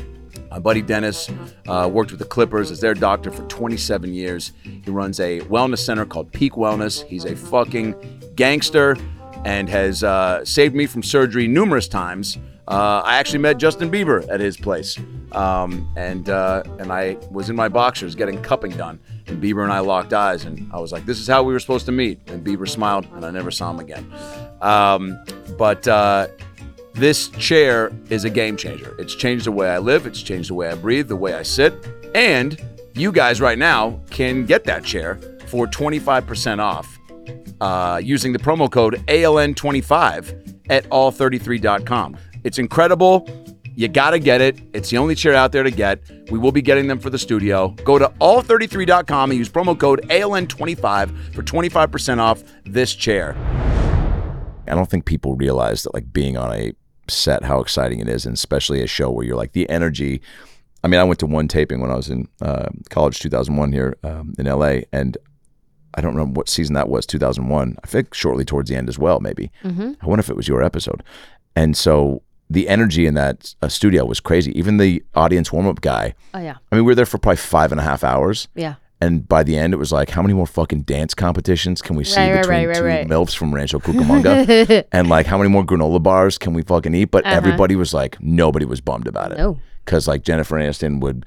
My buddy Dennis uh, worked with the Clippers as their doctor for 27 years. He runs a wellness center called Peak Wellness. He's a fucking gangster and has uh, saved me from surgery numerous times. Uh, I actually met Justin Bieber at his place, um, and uh, and I was in my boxers getting cupping done, and Bieber and I locked eyes, and I was like, "This is how we were supposed to meet." And Bieber smiled, and I never saw him again. Um, but uh, this chair is a game changer. It's changed the way I live. It's changed the way I breathe, the way I sit, and you guys right now can get that chair for 25% off uh, using the promo code ALN25 at all33.com. It's incredible. You got to get it. It's the only chair out there to get. We will be getting them for the studio. Go to all33.com and use promo code ALN25 for 25% off this chair. I don't think people realize that like being on a set how exciting it is and especially a show where you're like the energy I mean I went to one taping when I was in uh, college 2001 here um, in LA and I don't remember what season that was 2001 I think shortly towards the end as well maybe Mm-hmm. I wonder if it was your episode and so the energy in that uh, studio was crazy even the audience warm-up guy Oh yeah, I mean we were there for probably five and a half hours yeah. and by the end, it was like, how many more fucking dance competitions can we see Right, right, between right, right, two milfs from Rancho Cucamonga? and like, how many more granola bars can we fucking eat? But Uh-huh. everybody was like, nobody was bummed about it. No. Because like Jennifer Aniston would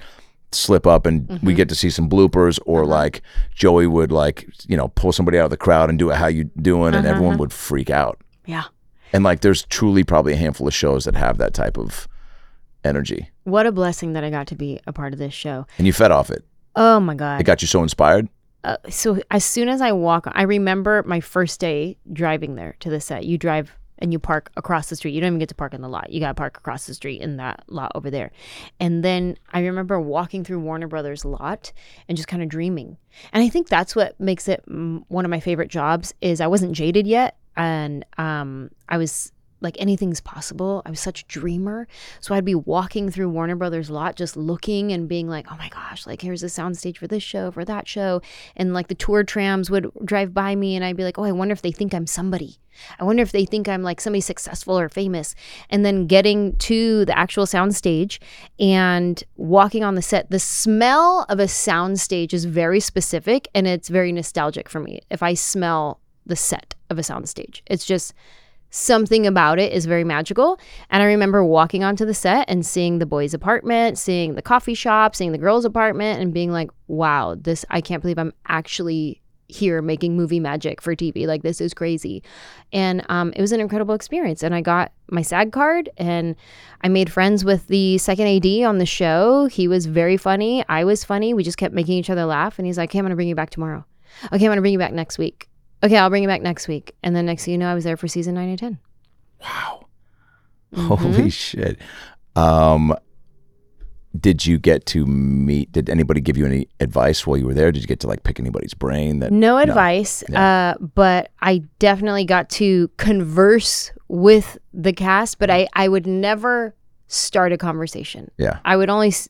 slip up and we Mm-hmm. get to see some bloopers, or Uh-huh. like Joey would like, you know, pull somebody out of the crowd and do a how you doing, and Uh-huh. everyone would freak out. Yeah. And like, there's truly probably a handful of shows that have that type of energy. What a blessing that I got to be a part of this show. And you fed off it. Oh my God. It got you so inspired. uh, so as soon as I walk, I remember my first day driving there to the set. You drive and you park across the street. You don't even get to park in the lot. You got to park across the street in that lot over there. And then I remember walking through Warner Brothers lot and just kind of dreaming. And I think that's what makes it one of my favorite jobs is I wasn't jaded yet and um I was like anything's possible. I was such a dreamer. So I'd be walking through Warner Brothers lot just looking and being like, "Oh my gosh, like here's a soundstage for this show, for that show." And like the tour trams would drive by me and I'd be like, "Oh, I wonder if they think I'm somebody. I wonder if they think I'm like somebody successful or famous." And then getting to the actual soundstage and walking on the set, the smell of a soundstage is very specific and it's very nostalgic for me. If I smell the set of a soundstage, it's just something about it is very magical. And I remember walking onto the set and seeing the boys' apartment, seeing the coffee shop, seeing the girls' apartment, and being like, wow, this, I can't believe I'm actually here making movie magic for TV. Like, this is crazy. And um, it was an incredible experience. And I got my SAG card and I made friends with the second AD on the show. He was very funny. I was funny. We just kept making each other laugh. And he's like, hey, I'm going to bring you back tomorrow. Okay, I'm gonna bring you back next week. Okay, I'll bring you back next week. And then next thing you know, I was there for season nine and ten. Mm-hmm. Holy shit. Um, did you get to meet? Did anybody give you any advice while you were there? Did you get to like pick anybody's brain? That No advice, uh, but I definitely got to converse with the cast, but I, I would never start a conversation. Yeah, I would only s-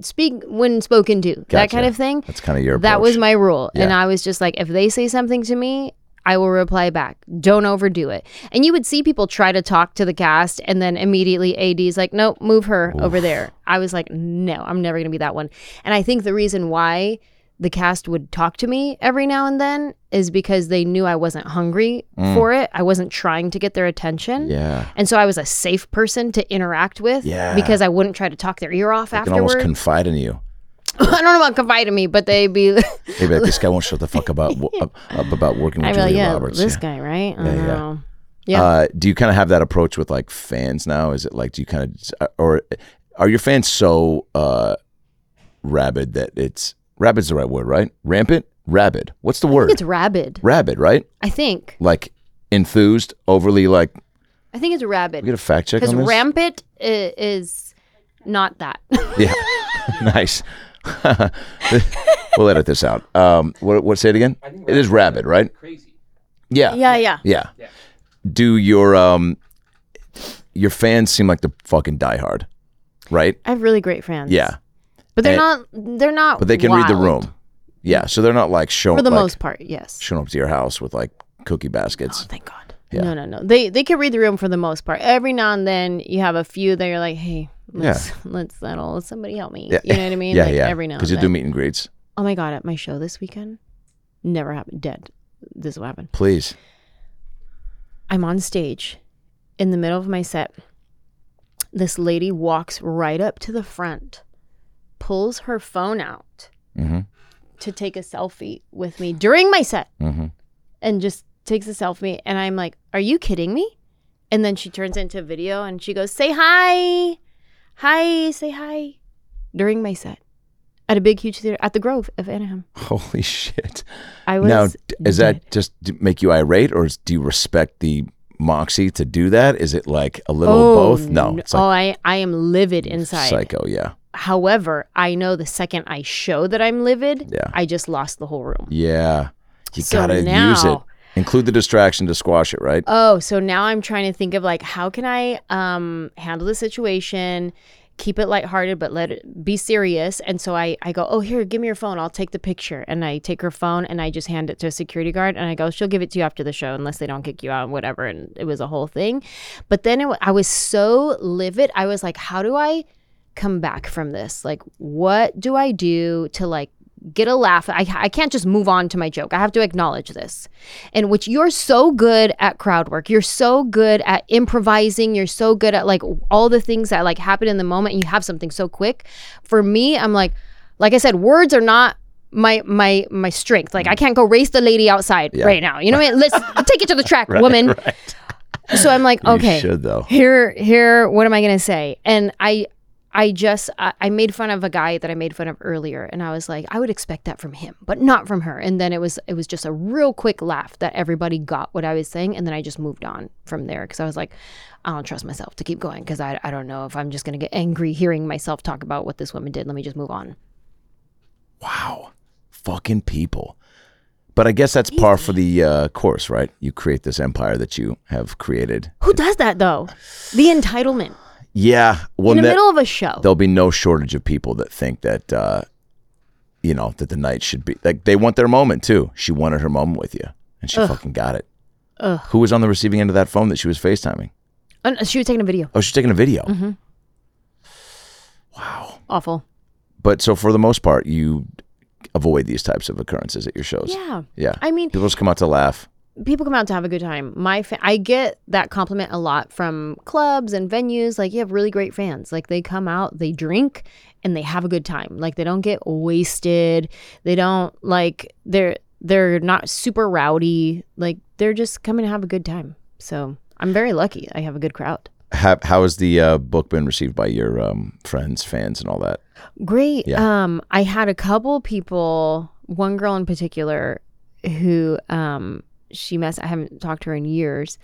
speak when spoken to, that kind of thing. that's kind of your. That was my rule. And I was just like, if they say something to me, I will reply back. Don't overdo it. And you would see people try to talk to the cast, and then immediately AD's like, nope, move her over there. I was like, no, I'm never going to be that one. And I think the reason why the cast would talk to me every now and then is because they knew I wasn't hungry for it. I wasn't trying to get their attention. Mm. Yeah, And so I was a safe person to interact with Yeah. because I wouldn't try to talk their ear off I can almost confide in you. I don't know about confide in me, but they'd be Maybe like, this guy won't shut the fuck about wo- up, up about working with be like, Julia yeah, Roberts. this yeah. guy, right? I Yeah, yeah. Yeah. Uh, do you kind of have that approach with like fans now? Is it like do you kind of or are your fans so uh, rabid that it's rabid's the right word, right? Rampant, rabid. What's the I word? think it's rabid. rabid, right? I think. Like enthused, overly like. I think it's We rabid. get a fact check Because on this. rampant i- is not that. yeah, nice. we'll edit this out. Um, what what say it again? It is rabid, right? Crazy. Yeah. yeah, yeah. Yeah. Do your um your fans seem like the fucking diehard, right? I have really great fans. Yeah. But they're And- not they're not But they can read the room. Yeah. So they're not like showing For the like, most part, yes. showing up to your house with like cookie baskets. Oh, thank God. Yeah. No, no, no. They they can read the room for the most part. Every now and then you have a few that you're like, hey, let's let's settle. Somebody help me. Yeah. You know what I mean? Yeah, like yeah. every now and then. Because you do meet and greets. oh my God, at my show this weekend, never happened. Dead. This will happen. Please. I'm on stage in the middle of my set. This lady walks right up to the front, pulls her phone out Mm-hmm. to take a selfie with me during my set, Mm-hmm. and just takes a selfie. And I'm like, Are you kidding me? And then she turns into a video and she goes, Say hi. Hi, say hi. During my set at a big, huge theater at the Grove of Anaheim. Holy shit. I was. now, d- is dead. that just make you irate or do you respect the moxie to do that? Is it like a little oh, of both? No. It's oh, I, I am livid inside. psycho. Yeah. However, I know the second I show that I'm livid, Yeah. I just lost the whole room. Yeah. You So gotta use it. Include the distraction to squash it, right? Oh, so now I'm trying to think of like how can I um handle the situation, keep it lighthearted but let it be serious. And so I I go, "Oh, here, give me your phone. I'll take the picture." And I take her phone and I just hand it to a security guard and I go, "She'll give it to you after the show unless they don't kick you out or whatever." And it was a whole thing. But then it, I was so livid. I was like, "How do I come back from this? Like what do I do to like get a laugh. I, I can't just move on to my joke. I have to acknowledge this. And which you're so good at crowd work. You're so good at improvising. You're so good at like all the things that like happen in the moment you have something so quick. For me, I'm like, like I said, words are not my my my strength. Like I mm. can't go race the lady outside right now. You know what I mean? Let's take it to the track, woman. Right. So I'm like, okay. Should though. here here what am i going to say and i i just I, I made fun of a guy that i made fun of earlier and i was like i would expect that from him but not from her and then it was it was just a real quick laugh that everybody got what i was saying and then i just moved on from there because i was like i don't trust myself to keep going because I, I don't know if i'm just going to get angry hearing myself talk about what this woman did let me just move on Wow. Fucking people. But I guess that's par for the uh, course, right? You create this empire that you have created. who does that though the entitlement Yeah. Well, in the ne- middle of a show there'll be no shortage of people that think that, uh, you know, that the night should be like they want their moment too. She wanted her moment with you, and she fucking got it. Ugh. Who was on the receiving end of that phone that she was FaceTiming? Uh, she was taking a video Oh, she's taking a video. Mm-hmm. Wow, awful But so for the most part, you avoid these types of occurrences at your shows. yeah Yeah. i mean People just come out to laugh. People come out to have a good time. My fa- I get that compliment a lot from clubs and venues. Like you have really great fans. Like they come out, they drink, and they have a good time. Like they don't get wasted. They don't like they're they're not super rowdy. Like they're just coming to have a good time. So I'm very lucky. I have a good crowd. How, how has the uh, book been received by your um, friends, fans, and all that? Great. Yeah. Um, I had a couple people, one girl in particular, who um she mess I haven't talked to her in years,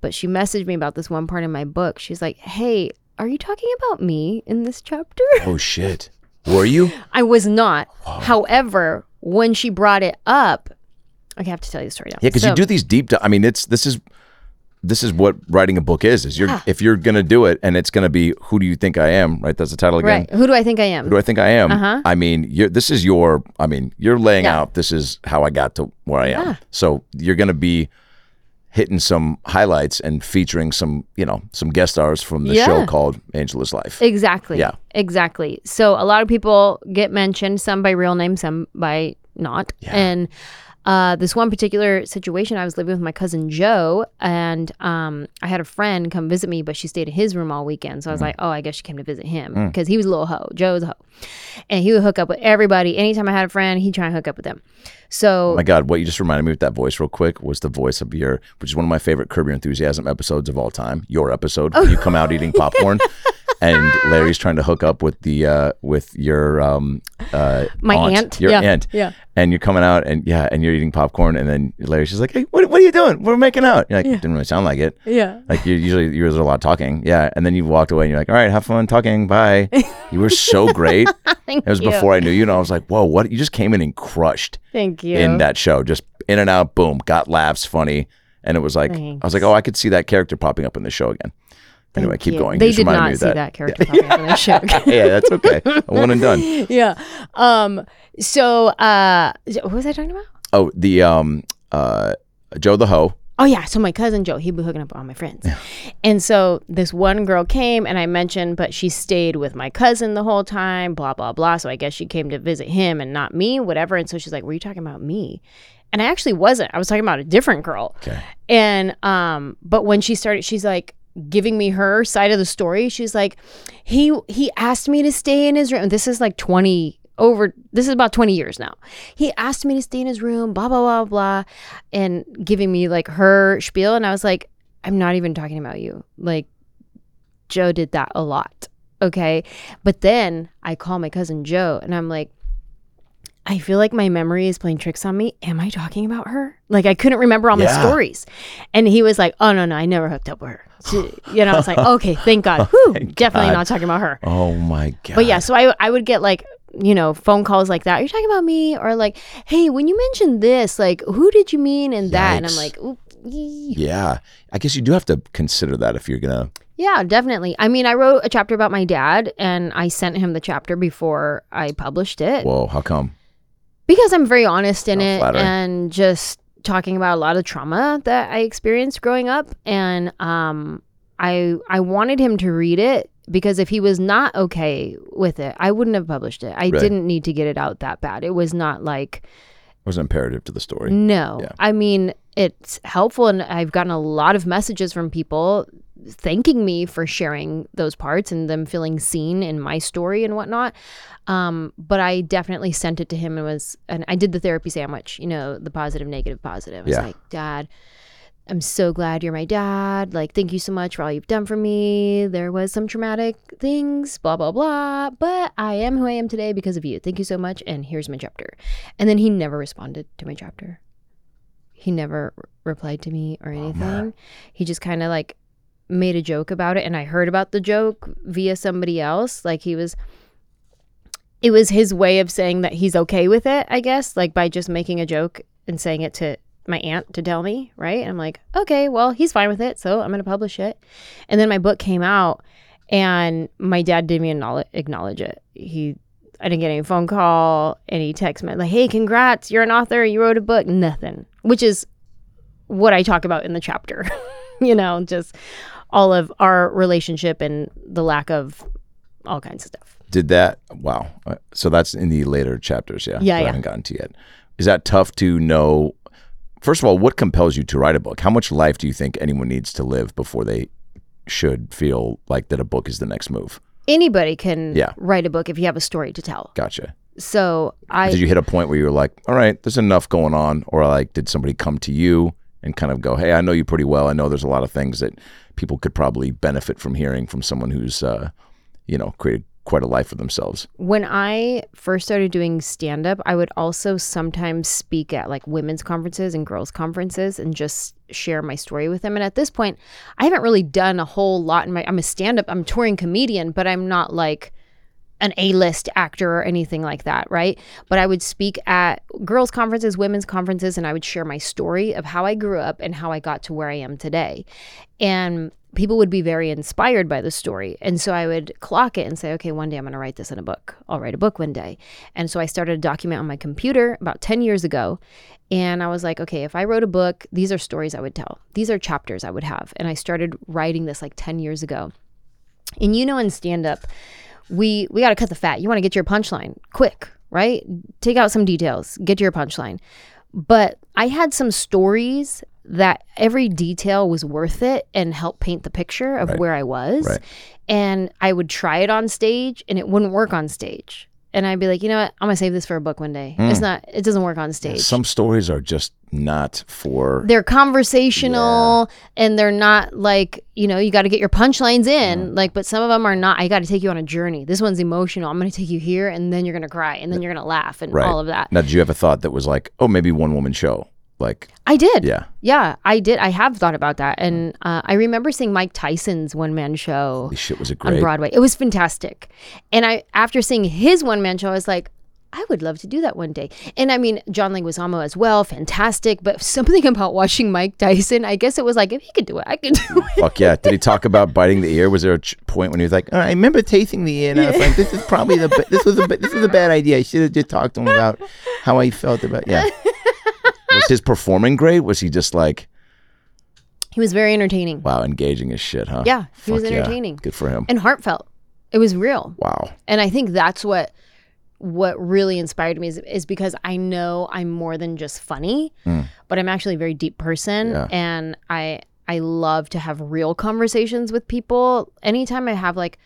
but she messaged me about this one part in my book. She's like, "Hey, are you talking about me in this chapter?" Oh shit. Were you? I was not. However, when she brought it up, I have to tell you the story now. Yeah, because you do these deep. Di- I mean, it's this is this is what writing a book is. Is you're Yeah. if you're gonna do it, and it's gonna be who do you think I am? Right. That's the title again. right. Who do I think I am? Who do I think I am? Uh-huh. I mean, you're, this is your. I mean, you're laying Yeah. out. This is how I got to where I am. Yeah. So you're gonna be hitting some highlights and featuring some, you know, some guest stars from the show called Anjelah's Life. Exactly. Yeah. Exactly. So a lot of people get mentioned, some by real name, some by not. And uh, this one particular situation, I was living with my cousin Joe, and um, I had a friend come visit me, but she stayed in his room all weekend. So I was like, oh, I guess she came to visit him because he was a little hoe. Joe was a hoe. And he would hook up with everybody. Anytime I had a friend, he'd try and hook up with them. So Oh my God, what you just reminded me with that voice real quick was the voice of your, which is one of my favorite Curb Your Enthusiasm episodes of all time. Your episode, Oh. where you come out eating popcorn, and Larry's trying to hook up with the uh, with your um uh My aunt? your Yeah, aunt, yeah. and you're coming out and yeah, and you're eating popcorn, and then Larry's just like, hey, what, what are you doing? We're making out. You're like, didn't really sound like it. yeah. Like you usually you there's a lot of talking, yeah, and then you walked away and you're like, all right, have fun talking, bye. you were so great. Thank It was you. before I knew you, and I was like, whoa, what? You just came in and crushed Thank you. in that show. Just in and out, boom, got laughs, funny. And it was like, I was like, oh, I could see that character popping up in the show again. Anyway, keep you. going. They just did not see that, character popping up in the show. yeah, that's okay. One and done. yeah. Um. So, uh, what was I talking about? Oh, the um uh Joe the Ho. Oh yeah, so my cousin Joe, he'd be hooking up with all my friends, and so this one girl came, and I mentioned, but she stayed with my cousin the whole time, blah blah blah. So I guess she came to visit him and not me, whatever. And so she's like, "Were you talking about me?" And I actually wasn't. I was talking about a different girl. Okay. And um, but when she started, she's like giving me her side of the story. She's like, he he asked me to stay in his room. This is like twenty over. This is about twenty years now. He asked me to stay in his room. Blah blah blah blah, and giving me like her spiel. And I was like, I'm not even talking about you. Like, Joe did that a lot. Okay, but then I call my cousin Joe, and I'm like. I feel like my memory is playing tricks on me. Am I talking about her? Like I couldn't remember all my stories. And he was like, "Oh no, no, I never hooked up with her." So, you know, I was like, "Okay, thank God." Oh, Whew, definitely God. not talking about her. Oh my god. But yeah, so I I would get like you know phone calls like that. Are You're talking about me, or like, "Hey, when you mentioned this, like, who did you mean in that?" And I'm like. Yeah. I guess you do have to consider that if you're gonna "Yeah, definitely." I mean, I wrote a chapter about my dad, and I sent him the chapter before I published it. Whoa, how come? because I'm very honest in Not it flattering. and just talking about a lot of trauma that I experienced growing up and um I I wanted him to read it because if he was not okay with it I wouldn't have published it. I Right. didn't need to get it out that bad. It was not like It was imperative to the story. no. Yeah. I mean, it's helpful and I've gotten a lot of messages from people thanking me for sharing those parts and them feeling seen in my story and whatnot. Um, but I definitely sent it to him and was and I did the therapy sandwich, you know, the positive, negative, positive. It's Yeah. like, Dad, I'm so glad you're my dad. Like, thank you so much for all you've done for me. There was some traumatic things, blah, blah, blah. But I am who I am today because of you. Thank you so much. And here's my chapter. And then he never responded to my chapter. He never replied to me or anything. He just kind of like made a joke about it. And I heard about the joke via somebody else. Like, he was. It was his way of saying that he's okay with it, I guess, like by just making a joke and saying it to my aunt to tell me, right? And I'm like, okay, well, he's fine with it, so I'm gonna publish it. And then my book came out, and my dad didn't even acknowledge, it. He, I didn't get any phone call, any text, like, hey, congrats, you're an author, you wrote a book, nothing. Which is what I talk about in the chapter, you know, just all of our relationship and the lack of all kinds of stuff. Did that? Wow. Uh, So that's in the later chapters, yeah. Yeah, that I haven't gotten to yet. Is that tough to know? First of all, what compels you to write a book? How much life do you think anyone needs to live before they should feel like that a book is the next move? Anybody can Yeah. write a book if you have a story to tell. Gotcha. So I Did you hit a point where you were like, all right, there's enough going on? Or like, did somebody come to you and kind of go, hey, I know you pretty well. I know there's a lot of things that people could probably benefit from hearing from someone who's, uh, you know, created quite a life for themselves. When I first started doing stand up, I would also sometimes speak at like women's conferences and girls' conferences and just share my story with them. And at this point, I haven't really done a whole lot in my I'm a stand up, I'm a touring comedian, but I'm not like an A-list actor or anything like that, right? But I would speak at girls' conferences, women's conferences, and I would share my story of how I grew up and how I got to where I am today. And people would be very inspired by the story. And so I would clock it and say, okay, one day I'm going to write this in a book. I'll write a book one day. And so I started a document on my computer about 10 years ago. And I was like, okay, if I wrote a book, these are stories I would tell. These are chapters I would have. And I started writing this like 10 years ago. And you know, in stand up, we we got to cut the fat. You want to get your punchline quick, right? Take out some details, get to your punchline. But I had some stories that every detail was worth it and helped paint the picture of Right. where I was. Right. And I would try it on stage and it wouldn't work on stage. And I'd be like, you know what? I'm gonna save this for a book one day. It's not. It doesn't work on stage. Some stories are just not for they're conversational and they're not like you know you got to get your punchlines in Mm. like but some of them are not i got to take you on a journey this one's emotional i'm going to take you here and then you're going to cry and then you're going to laugh and right. all of that Now, did you have a thought that was like, oh, maybe one woman show? Like, i did yeah, yeah i did i have thought about that and uh, i remember seeing mike tyson's one-man show this shit was a on great. broadway it was fantastic and i after seeing his one-man show i was like I would love to do that one day. And I mean, John Leguizamo as well, fantastic. But something about watching Mike Tyson, I guess it was like, if he could do it, I could do it. Fuck yeah! Did he talk about biting the ear? Was there a ch- point when he was like, oh, "I remember tasting the ear, and I was like, this is probably the ba- this was a ba- this was a bad idea. I should have just talked to him about how I felt about yeah." was his performing great? Was he just like, He was very entertaining wow, engaging as shit, huh? Yeah, he was Fuck yeah. entertaining. Good for him. and heartfelt. It was real. wow. And I think that's what what really inspired me is, is because I know I'm more than just funny, but I'm actually a very deep person Hmm. Yeah. and I I love to have real conversations with people. Anytime I have like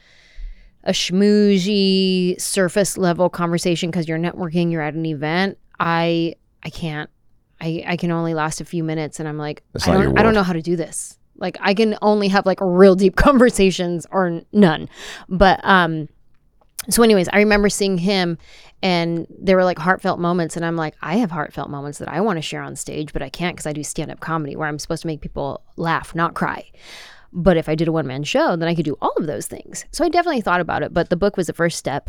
a schmoozy surface level conversation because you're networking, you're at an event, I I can't. I I can only last a few minutes and I'm like That's I don't I don't know how to do this. Like I can only have like real deep conversations or n- none. But um so anyways, I remember seeing him and there were like heartfelt moments and I'm like I have heartfelt moments that I want to share on stage, but I can't cuz I do stand-up comedy where I'm supposed to make people laugh, not cry. But if I did a one man show, then I could do all of those things. So I definitely thought about it, but the book was the first step.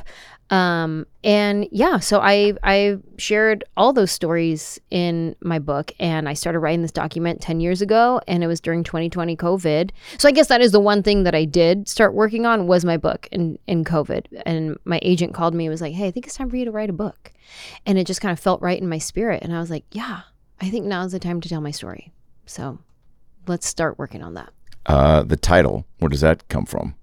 Um, and yeah, so I I shared all those stories in my book, and I started writing this document ten years ago, and it was during 2020 COVID. So I guess that is the one thing that I did start working on was my book in in COVID. And my agent called me and was like, "Hey, I think it's time for you to write a book," and it just kind of felt right in my spirit, and I was like, "Yeah, I think now's the time to tell my story." So let's start working on that. Uh, the title, where does that come from?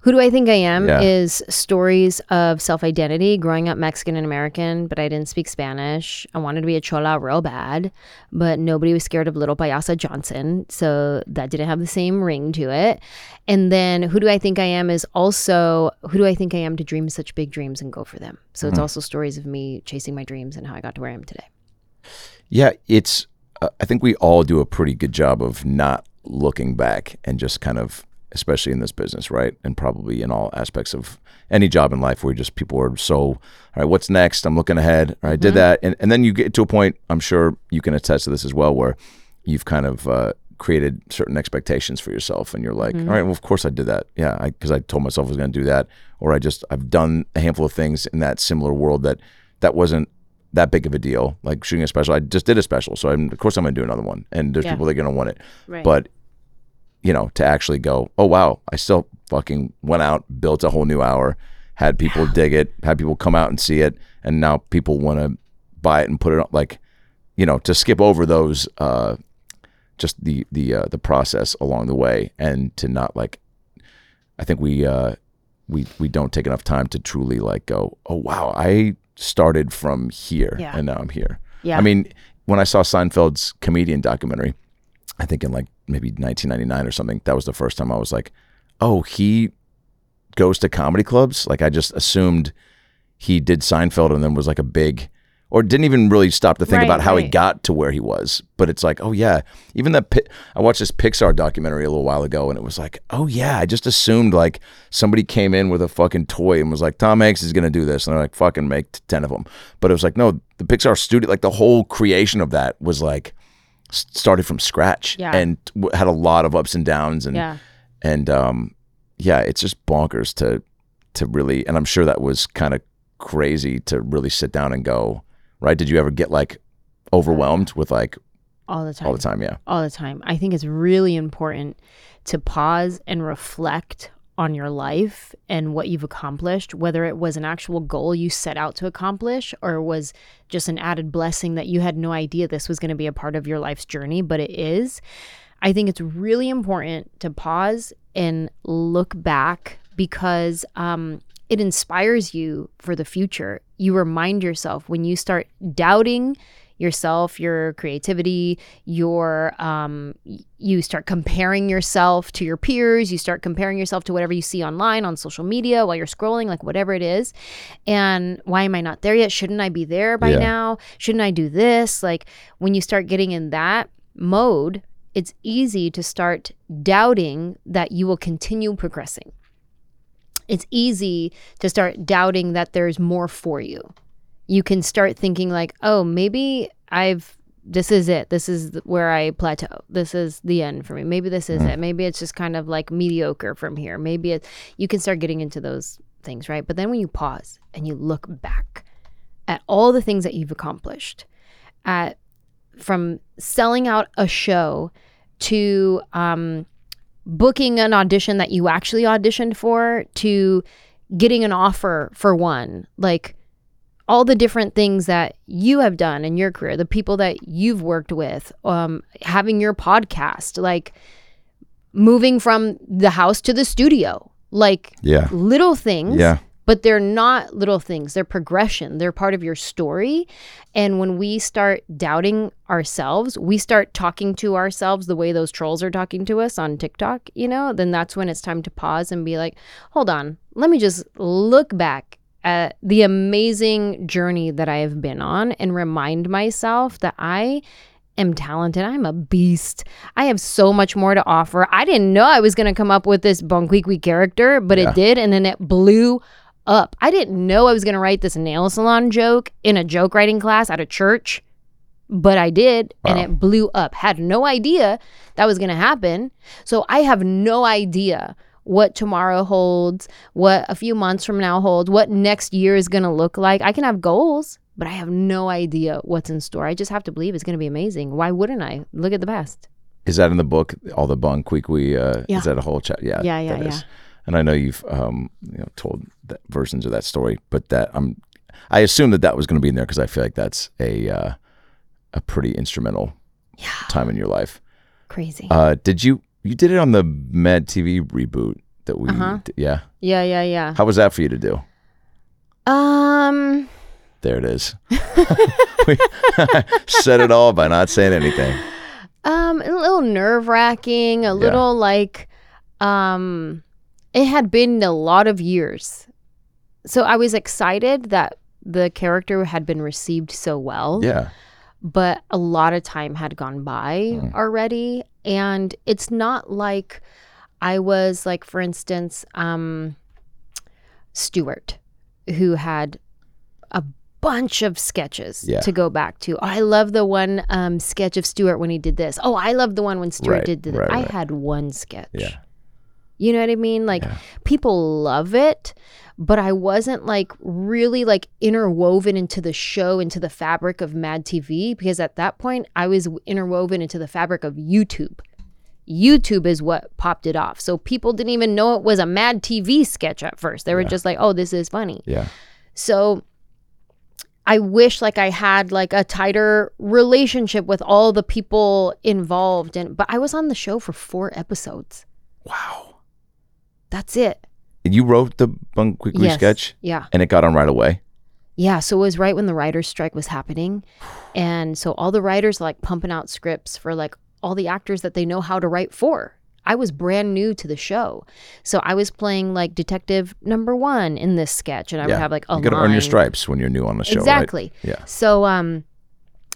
Who Do I Think I Am Yeah. is stories of self identity, growing up Mexican and American, but I didn't speak Spanish. I wanted to be a chola real bad, but nobody was scared of little Payasa Johnson. So that didn't have the same ring to it. And then Who Do I Think I Am is also Who Do I Think I Am to dream such big dreams and go for them. So it's also stories of me chasing my dreams and how I got to where I am today. Yeah, it's. Uh, I think we all do a pretty good job of not looking back and just kind of, especially in this business, right? And probably in all aspects of any job in life where just people are so, all right, what's next? I'm looking ahead. All right, I did that, and and then you get to a point. I'm sure you can attest to this as well, where you've kind of. Uh, created certain expectations for yourself and you're like all right well of course i did that yeah because I, told myself i was going to do that or i just i've done a handful of things in that similar world that that wasn't that big of a deal. Like shooting a special, I just did a special, so I'm, of course I'm gonna do another one. And there's Yeah. people that are gonna want it. Right. But you know, to actually go, oh wow, I still fucking went out, built a whole new hour, had people dig it, had people come out and see it, and now people want to buy it and put it on. Like, you know, to skip over those, uh, just the the uh, the process along the way, and to not like, I think we uh, we we don't take enough time to truly like go, oh wow, I started from here Yeah. and now I'm here. Yeah. I mean, when I saw Seinfeld's comedian documentary, I think in like maybe 1999 or something, that was the first time I was like, oh, he goes to comedy clubs. Like I just assumed he did Seinfeld and then was like a big, or didn't even really stop to think Right, about how he got to where he was. But it's like, oh yeah, even that. Pi- I watched this Pixar documentary a little while ago, and it was like, oh yeah, I just assumed like somebody came in with a fucking toy and was like, Tom Hanks is gonna do this, and they're like, fucking make ten of them. But it was like, no, the Pixar studio, like the whole creation of that was like started from scratch Yeah. and had a lot of ups and downs and Yeah. and um yeah it's just bonkers to to really and i'm sure that was kind of crazy to really sit down and go right did you ever get like overwhelmed with like All the time. all the time yeah all the time. I think it's really important to pause and reflect on your life and what you've accomplished, whether it was an actual goal you set out to accomplish or was just an added blessing that you had no idea this was going to be a part of your life's journey, but it is. I think it's really important to pause and look back because um, it inspires you for the future. You remind yourself when you start doubting yourself, your creativity, your um, you start comparing yourself to your peers. You start comparing yourself to whatever you see online on social media while you're scrolling, like whatever it is. And why am I not there yet? Shouldn't I be there by Yeah. now? Shouldn't I do this? Like when you start getting in that mode, it's easy to start doubting that you will continue progressing. It's easy to start doubting that there's more for you. You can start thinking like, "Oh, maybe I've this is it. This is where I plateau. This is the end for me. Maybe this is it. Maybe it's just kind of like mediocre from here. Maybe it you can start getting into those things, right? But then when you pause and you look back at all the things that you've accomplished, at from selling out a show to um, booking an audition that you actually auditioned for to getting an offer for one. Like all the different things that you have done in your career the people that you've worked with um, having your podcast like moving from the house to the studio like yeah. little things yeah but they're not little things they're progression they're part of your story and when we start doubting ourselves we start talking to ourselves the way those trolls are talking to us on tiktok you know then that's when it's time to pause and be like hold on let me just look back at the amazing journey that i have been on and remind myself that i am talented. I'm a beast. I have so much more to offer. I didn't know I was going to come up with this Bonquiqui character, but Yeah. it did. And then it blew up. I didn't know I was going to write this nail salon joke in a joke writing class at a church, but I did. And it blew up. Had no idea that was going to happen. So I have no idea what tomorrow holds, what a few months from now holds, what next year is going to look like. I can have goals, but I have no idea what's in store. I just have to believe it's going to be amazing. Why wouldn't I? Look at the past. is that in the book all the Bonquiqui uh Yeah. is that a whole chat yeah Yeah, yeah, that is. Yeah. and i know you've um you know told that versions of that story but that i'm i assume that that was going to be in there because i feel like that's a uh a pretty instrumental time in your life Crazy. Uh, did you you did it on the Mad TV reboot that we? Uh-huh. d- yeah. yeah, yeah, yeah. How was that for you to do? Um, There it is. we said it all by not saying anything. um, a little nerve wracking, a little like, um, it had been a lot of years. So I was excited that the character had been received so well. Yeah. but a lot of time had gone by already and it's not like i was like for instance um stuart who had a bunch of sketches Yeah. to go back to i love the one um sketch of stuart when he did this oh i love the one when stuart Right, did this right, i right. had one sketch Yeah. You know what I mean? Like Yeah. people love it, but I wasn't like really like interwoven into the show, into the fabric of Mad TV because at that point I was interwoven into the fabric of YouTube. YouTube is what popped it off. So people didn't even know it was a Mad TV sketch at first. They were just like, "Oh, this is funny." Yeah. So I wish like I had like a tighter relationship with all the people involved and but I was on the show for 4 episodes. Wow. That's it. You wrote the Bonquiqui Yes. sketch, Yeah. and it got on right away. Yeah. So it was right when the writer's strike was happening. And so all the writers like pumping out scripts for like all the actors that they know how to write for. I was brand new to the show. So I was playing like detective number 1 in this sketch and I would have like a you got to earn your stripes when you're new on the show, right? Exactly. Yeah. So um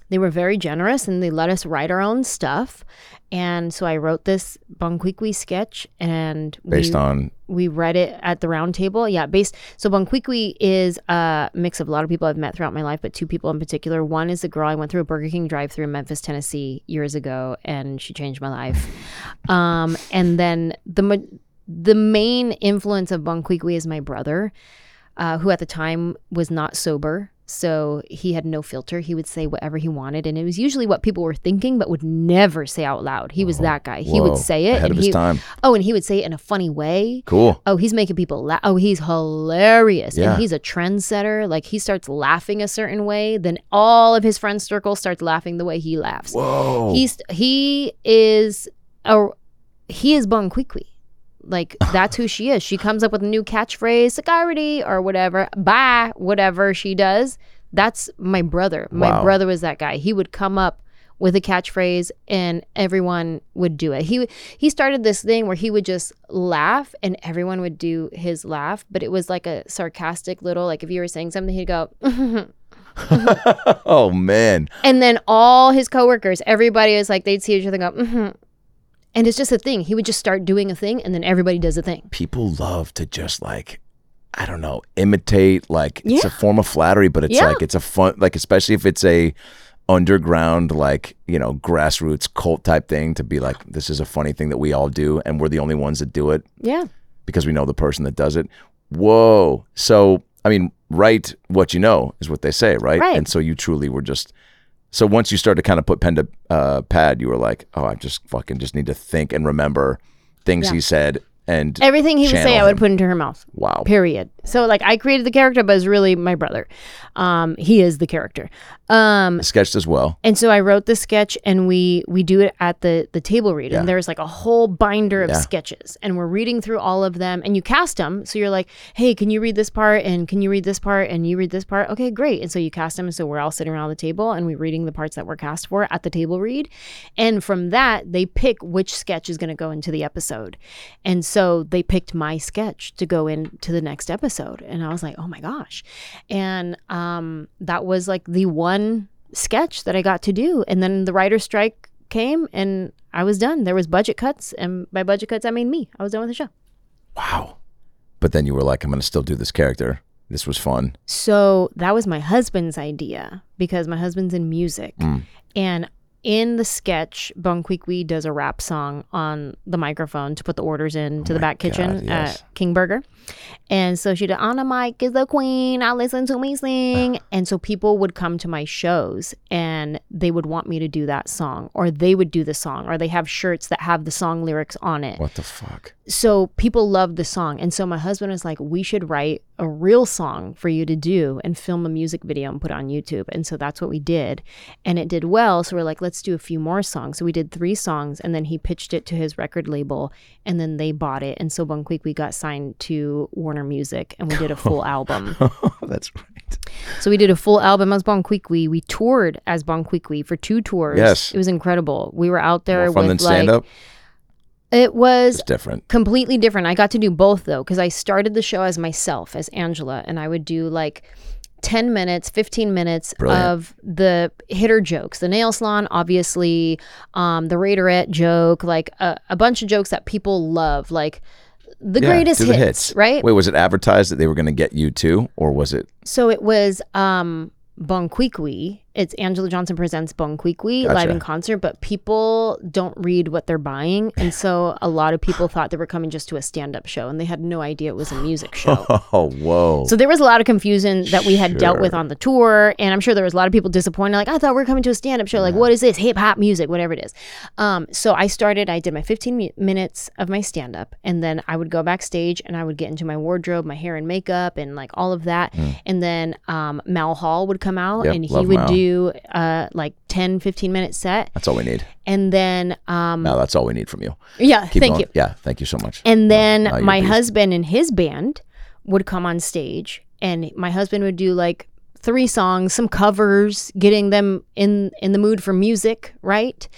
they were very generous and they let us write our own stuff. And so I wrote this Bonquiqui sketch and Based we, on we read it at the round table. Yeah, based so Bonquiqui is a mix of a lot of people I've met throughout my life, but two people in particular. One is a girl I went through a Burger King drive through in Memphis, Tennessee years ago, and she changed my life. Um, and then the the main influence of Bonquiqui is my brother, uh, who at the time was not sober. So he had no filter. He would say whatever he wanted, and it was usually what people were thinking, but would never say out loud. He was oh, that guy. He Whoa, would say it, ahead and of his time. oh, and he would say it in a funny way. cool. Oh, he's making people laugh. Oh, he's hilarious. Yeah. And he's a trendsetter. Like he starts laughing a certain way, then all of his friend circle starts laughing the way he laughs. Whoa. He's he is a he is Bonquiqui. Like that's who she is. She comes up with a new catchphrase, security or whatever, bye, whatever she does. That's my brother. My Wow. brother was that guy. He would come up with a catchphrase and everyone would do it. He he started this thing where he would just laugh and everyone would do his laugh, but it was like a sarcastic little like if you were saying something he'd go oh man. and then all his coworkers, everybody was like they'd see each other go mm and it's just a thing. He would just start doing a thing and then everybody does a thing. People love to just like I don't know, imitate like it's a form of flattery, but it's Yeah. like it's a fun like especially if it's a underground like, you know, grassroots cult type thing to be like this is a funny thing that we all do and we're the only ones that do it Yeah. because we know the person that does it. Whoa. So, I mean, write what you know is what they say, right? Right. And so you truly were just. So once you started to kind of put pen to uh, pad, you were like, oh, I just fucking just need to think and remember things Yeah. he said and Everything he would say channel I would put into her mouth. Wow. Period. So like I created the character but it's really my brother. Um he is the character. Um Sketched as well. and so I wrote the sketch and we we do it at the the table read Yeah. and there's like a whole binder of Yeah. sketches and we're reading through all of them and you cast them so you're like hey can you read this part and can you read this part and you read this part okay great and so you cast them and so we're all sitting around the table and we're reading the parts that we're cast for at the table read and from that they pick which sketch is going to go into the episode and so they picked my sketch to go into the next episode and I was like oh my gosh and um that was like the one sketch that I got to do. And then the writer's strike came and I was done. There was budget cuts, and by budget cuts I mean me. I was done with the show. Wow. But then you were like, I'm going to still do this character. This was fun. So that was my husband's idea because my husband's in music. Mm. And in the sketch, Bonquiqui does a rap song on the microphone to put the orders in to the oh back kitchen Oh God, yes. at King Burger. And so she did, on a mic is the queen. I listen to me sing. Ah. and so people would come to my shows and they would want me to do that song, or they would do the song, or they have shirts that have the song lyrics on it What the fuck? so people loved the song and so my husband was like we should write a real song for you to do and film a music video and put on youtube and so that's what we did and it did well so we're like let's do a few more songs so we did three songs and then he pitched it to his record label and then they bought it and so Bonquiqui got signed to warner music and we did a full album that's right. so we did a full album as Bonquiqui. We toured as Bonquiqui for two tours. Yes. It was incredible. We were out there More fun with than stand like up. It was It's different. completely different. I got to do both though, because I started the show as myself, as Anjelah, and I would do like 10 minutes, 15 minutes Brilliant. of the hitter jokes. The nail salon, obviously, um, the Raiderette joke, like a, a bunch of jokes that people love, like the Yeah, greatest the hits, right? Wait, was it advertised that they were going to get you too, or was it? So it was um Bonquiqui. It's Anjelah Johnson presents Bonquiqui live Gotcha. in concert, but people don't read what they're buying. And so a lot of people thought they were coming just to a stand up show and they had no idea it was a music show. Oh, whoa. So there was a lot of confusion that we had dealt with on the tour, and I'm sure there was a lot of people disappointed. Like, I thought we were coming to a stand-up show. Like, what is this? Hip hop music, whatever it is. Um, so I started. I did my 15 mi- minutes of my stand-up, and then I would go backstage and I would get into my wardrobe, my hair and makeup, and like all of that. And then um, Mal Hall would come out, Mm. Yep, and he would Mal. do uh, like 10, 15 minute set, that's all we need. and then um, No, that's all we need from you. yeah, Keep thank going. you. Yeah, thank you so much. And then no, you're my husband and his band would come on stage, and my husband would do like three songs, some covers, getting them in in the mood for music, right?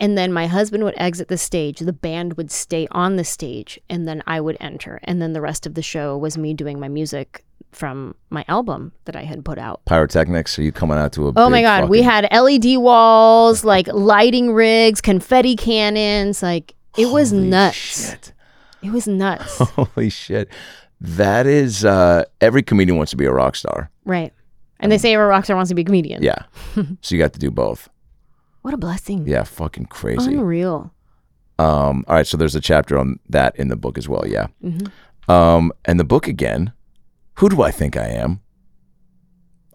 And then my husband would exit the stage, the band would stay on the stage, and then I would enter. And then the rest of the show was me doing my music from my album that I had put out. Pyrotechnics? Are you coming out to a? Oh my God. We had LED walls, like lighting rigs, confetti cannons. Like it was Holy nuts. Shit. It was nuts. Holy shit. That is uh every comedian wants to be a rock star. right. And they say every rock star wants to be a comedian. Yeah. so you got to do both. What a blessing. Yeah, fucking crazy. Unreal. Um all right, so there's a chapter on that in the book as well, yeah. Mm-hmm. Um and the book again, who do I think I am?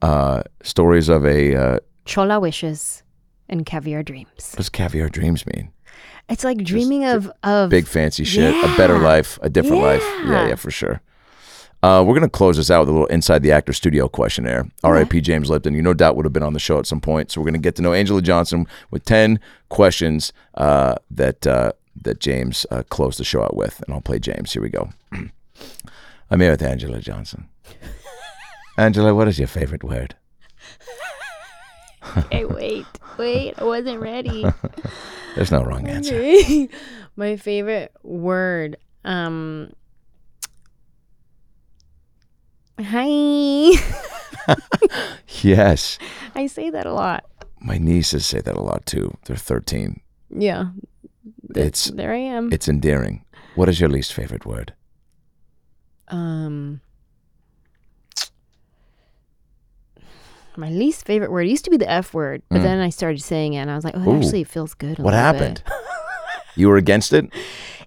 Uh stories of a uh Chola wishes and caviar dreams. what does caviar dreams mean? It's like dreaming of of Big fancy shit, a better life, a different life. Yeah, Yeah. yeah, for sure. Uh, we're gonna close this out with a little inside the actor studio questionnaire. R.I.P. James Lipton. You no doubt would have been on the show at some point. So we're gonna get to know Anjelah Johnson with ten questions uh, that uh, that James uh, closed the show out with, and I'll play James. Here we go. I'm here with Anjelah Johnson. Anjelah, what is your favorite word? Hey, wait, wait, I wasn't ready. There's no wrong answer. My favorite word. Um Hi. Yes, I say that a lot. my nieces say that a lot too. They're 13. Yeah. It's There I am. it's endearing. What is your least favorite word? um my least favorite word used to be the F word, but then I started saying it and I was like, oh, it Mm. Ooh. actually feels good. a What little bit. happened? You were against it?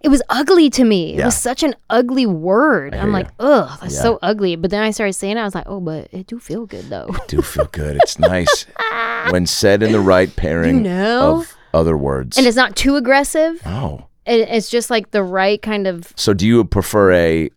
It was ugly to me. It was such an ugly word. I'm like, ugh, that's Yeah. so ugly. But then I started saying it. I was like, oh, but it do feel good though. It do feel good. It's nice when said in the right pairing You know? of other words. and it's not too aggressive. oh. It, it's just like the right kind of So do you prefer a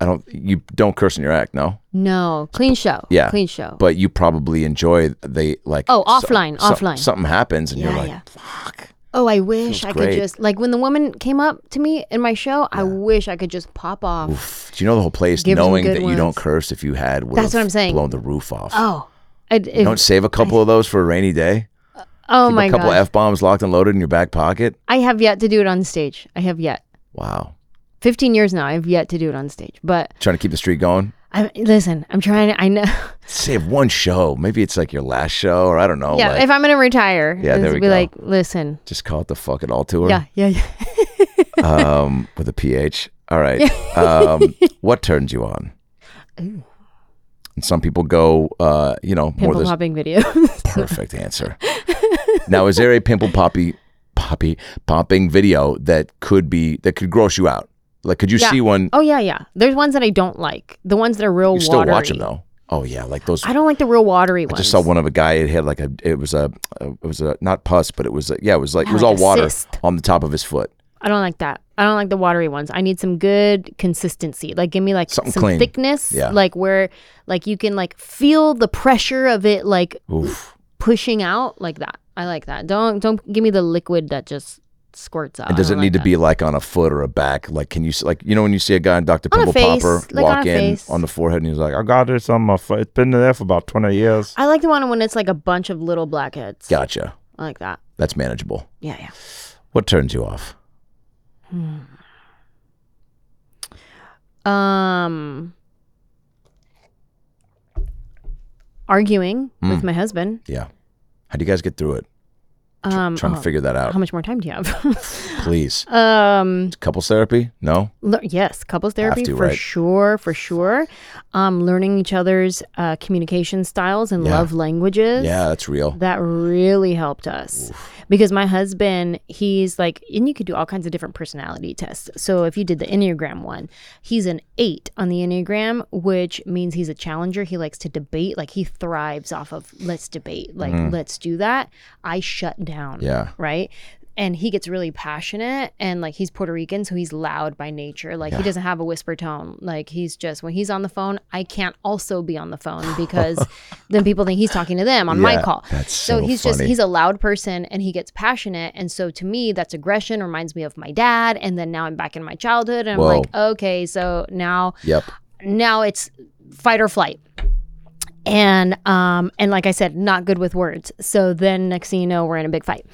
I don't you don't curse in your act, no? no clean show. Yeah. clean show. But you probably enjoy the like Oh, so- offline, so- offline. Something happens and you're like, yeah. fuck. Oh, I wish I great. could just like when the woman came up to me in my show. I wish I could just pop off. Oof. Do you know the whole place Give knowing that you don't curse if you had That's what I'm saying. blown the roof off. Oh, I, You if, don't save a couple of those for a rainy day? Uh, oh Keep my a couple god! F bombs locked and loaded in your back pocket? I have yet to do it on stage. I have yet. Wow. 15 years now. I've yet to do it on stage. But Trying to keep the streak going? I listen. I'm trying. To, I know. Save one show. Maybe it's like your last show, or I don't know. yeah. like, if I'm gonna retire, Yeah, there we be go. like, listen. just call it the fuck it all tour. Yeah, yeah, yeah. um, with a PH. All right. Um, what turns you on? And some people go, uh, you know, more Pimple this popping video. perfect answer. now, is there a pimple poppy, poppy, popping video that could be that could gross you out? Like, could you Yeah. see one? oh yeah, yeah. There's ones that I don't like. The ones that are real watery. you still watery. watch them though. Oh yeah, like those. I don't like the real watery ones. I just saw one of a guy. It had like a. It was a. it was a not pus, but it was a, yeah. It was like it was all water cyst. on the top of his foot. I don't like that. I don't like the watery ones. I need some good consistency. Like give me like Something some clean. thickness. Yeah. Like where like you can like feel the pressure of it like Oof. pushing out like that. I like that. Don't don't give me the liquid that just squirts out. And does I it don't need to like be like on a foot or a back? Like, can you like you know when you see a guy in Dr. Pimple face, Popper like walk on in face. on the forehead and he's like, I got this on my foot. It's been there for about 20 years. I like the one when it's like a bunch of little blackheads. "Gotcha, I like that. that's manageable." Yeah, yeah. What turns you off? Um arguing Hmm. with my husband. Yeah, how do you guys get through it? Um trying to oh, figure that out. how much more time do you have? Please, um couples therapy? No, yes, couples therapy to, for right? sure, for sure. Um learning each other's uh communication styles and Yeah. love languages. yeah, that's real. That really helped us because my husband, he's like, and you could do all kinds of different personality tests. So if you did the Enneagram one, he's an eight on the Enneagram, which means he's a challenger. He likes to debate. Like he thrives off of let's debate, like let's do that. I shut down. Yeah. Right. And he gets really passionate and like he's Puerto Rican, so he's loud by nature. Like he doesn't have a whisper tone. Like he's just when he's on the phone, I can't also be on the phone because then people think he's talking to them on my call. that's so he's just he's a loud person and he gets passionate. And so to me, that's aggression, reminds me of my dad. And then now I'm back in my childhood and I'm like, okay, so now Yep. now it's fight or flight. And um and like i said not good with words. So then next thing you know we're in a big fight.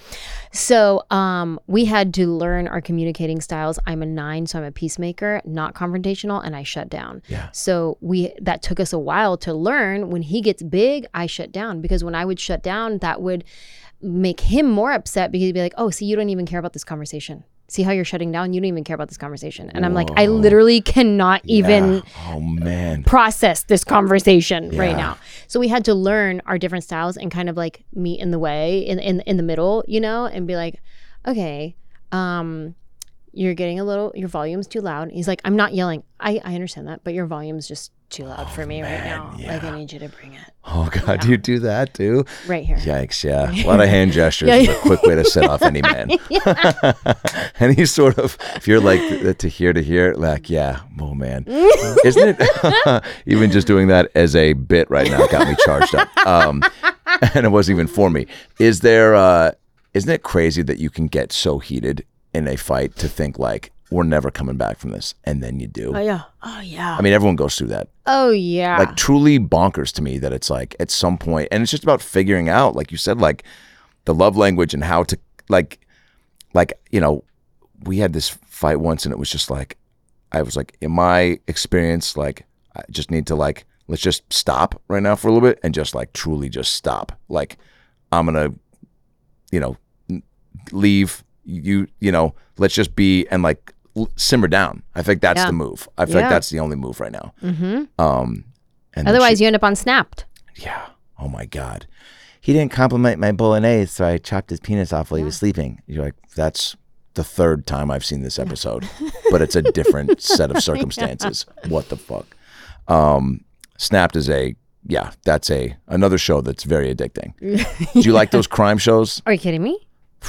So um we had to learn our communicating styles. I'm a nine so i'm a peacemaker not confrontational and i shut down. Yeah. so we that took us a while to learn. When he gets big i shut down. Because when i would shut down that would make him more upset because he'd be like oh see you don't even care about this conversation see how you're shutting down you don't even care about this conversation and i'm like i literally cannot even Oh man. process this conversation right now. So we had to learn our different styles and kind of like meet in the way in in in the middle, you know, and be like, okay, um you're getting a little your volume's too loud. He's like, I'm not yelling. I I understand that, but your volume's just too loud for me right now. Like I need you to bring it Oh god, do you do that too? right here. Yikes! Yeah, a lot of hand gestures Yeah. is a quick way to set off any man. Any sort of, if you're like to hear to hear, like yeah, oh man, isn't it? even just doing that as a bit right now got me charged up, um, and it wasn't even for me. Is there? uh Isn't it crazy that you can get so heated in a fight to think like we're never coming back from this, and then you do? Oh yeah. Oh yeah. I mean, everyone goes through that oh yeah. like truly bonkers to me that it's like at some point and it's just about figuring out like you said like the love language and how to like like you know we had this fight once and it was just like i was like in my experience like i just need to like let's just stop right now for a little bit and just like truly just stop like i'm gonna you know leave you you know let's just be and like simmer down i think that's Yeah. the move i feel like Yeah. that's the only move right now mm-hmm. um and Otherwise, she- you end up on snapped. yeah. Oh my God. He didn't compliment my bolognese, so I chopped his penis off while he was sleeping. You're like, that's the third time I've seen this episode, but it's a different set of circumstances. What the fuck? Um, Snapped is a yeah, that's a another show that's very addicting. Do you like those crime shows? Are you kidding me?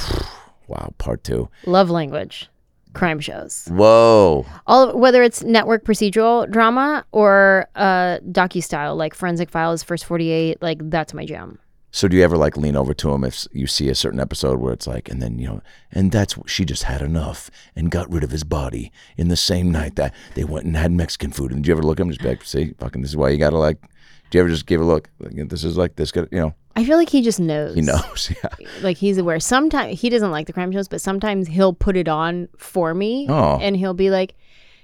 Wow, part two. Love language, crime shows. Whoa. all whether it's network procedural drama or uh docu style like forensic files first 48 like that's my jam So do you ever like lean over to him if you see a certain episode where it's like, and then you know, and that's she just had enough and got rid of his body in the same night that they went and had Mexican food. And do you ever look at him just be like, see, fucking, this is why you gotta like. Do you ever just give a look? Like, this is like this. You know, i feel like he just knows he knows. Yeah. like he's aware sometimes he doesn't like the crime shows but sometimes he'll put it on for me Oh. and he'll be like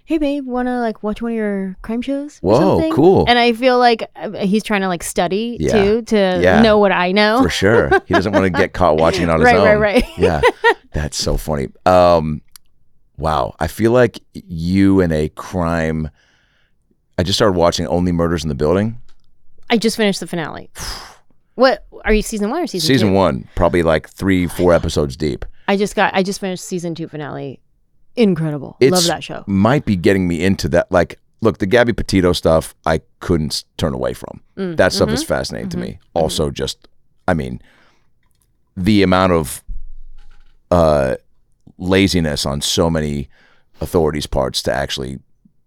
hey babe wanna like watch one of your crime shows or Whoa, something?" cool. and i feel like uh, he's trying to like study Yeah. too to Yeah. know what i know For sure, he doesn't want to get caught watching it on his Right, own. right, right. right. yeah, that's so funny. Um, wow, I feel like you in a crime. I just started watching Only Murders in the Building. i just finished the finale what are you season one or season Season two? one, probably like three, four episodes deep. I just got I just finished season two finale. Incredible. It's Love that show. Might be getting me into that. Like, look, the Gabby Petito stuff, I couldn't turn away from. Mm, that stuff mm-hmm. is fascinating to me. Also, just, I mean, the amount of uh, laziness on so many authorities' parts to actually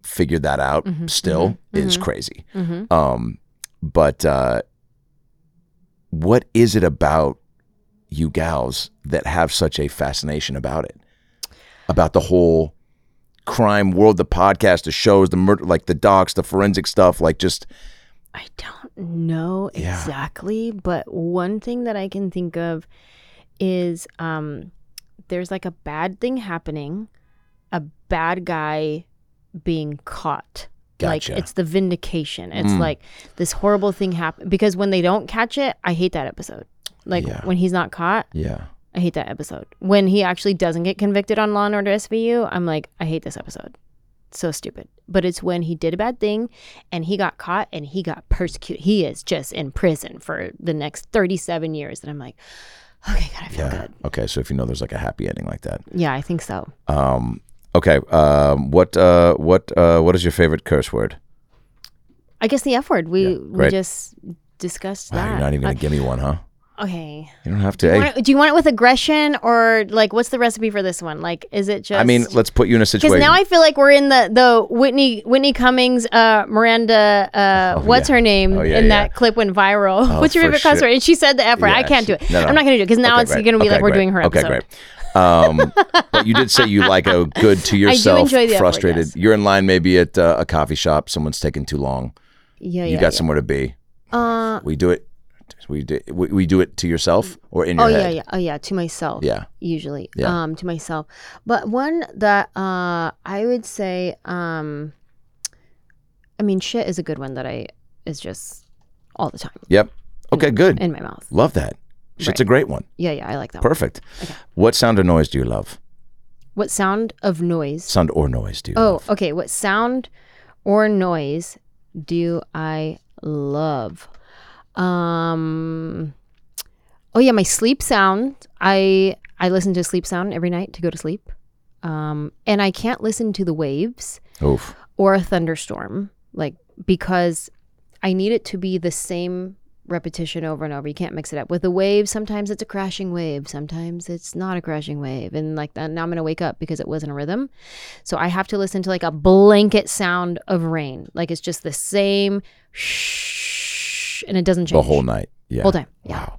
figure that out Mm-hmm, still is crazy. Um, but uh, what is it about you gals that have such a fascination about it? About the whole crime world, the podcast, the shows, the murder, like the docs, the forensic stuff, like just I don't know Yeah. exactly, but one thing that I can think of is um there's like a bad thing happening, a bad guy being caught. Gotcha. Like it's the vindication. It's Mm. like this horrible thing happened because when they don't catch it, I hate that episode. Like Yeah. when he's not caught, yeah. I hate that episode. When he actually doesn't get convicted on Law and Order SVU, I'm like, I hate this episode. So stupid. But it's when he did a bad thing and he got caught and he got persecuted. He is just in prison for the next 37 years. And I'm like, okay, God, I feel Yeah. good. Okay, so if you know there's like a happy ending like that. Yeah, I think so. Um okay, um what uh what uh what is your favorite curse word? I guess the F word. We Yeah, we just discussed Wow, that. you're not even gonna give me one, huh? Uh, okay. You don't have to. Do you, want it, do you want it with aggression or like what's the recipe for this one? Like, is it just? I mean, let's put you in a situation. Because now I feel like we're in the the Whitney Whitney Cummings, uh, Miranda, uh, Oh, what's yeah. her name Oh, yeah, in yeah. that clip went viral. Oh, what's your favorite cuss sure. word? And she said the F word. I can't do it. no, no. I'm not gonna do it because now Okay, it's gonna be Okay, like we're great. doing her Okay, episode. great. Um, but you did say you like a good to yourself, enjoy the F word, frustrated. yes. You're in line maybe at uh, a coffee shop. Someone's taking too long. Yeah, you yeah, got yeah. somewhere to be. Uh, We do it. We do, we, we do it to yourself or in your oh head. yeah, yeah, oh yeah, to myself. Yeah. usually. Yeah. Um, to myself. But one that uh, I would say, um, I mean, shit is a good one that I is just all the time Yep. Okay, good. in my mouth. Love that. Shit's Right. a great one. Yeah, yeah, I like that. one. Perfect. What sound or noise do you love? What sound of noise? Sound or noise do you Oh, love? okay. What sound or noise do I love? Um Oh yeah, my sleep sound. I I listen to sleep sound every night to go to sleep. Um and I can't listen to the waves Oof. or a thunderstorm like because I need it to be the same repetition over and over. You can't mix it up. With the wave, sometimes it's a crashing wave, sometimes it's not a crashing wave. And like that now I'm going to wake up because it wasn't a rhythm. So I have to listen to like a blanket sound of rain. Like it's just the same shh and it doesn't change The whole night. Yeah. Whole time. Yeah. Wow.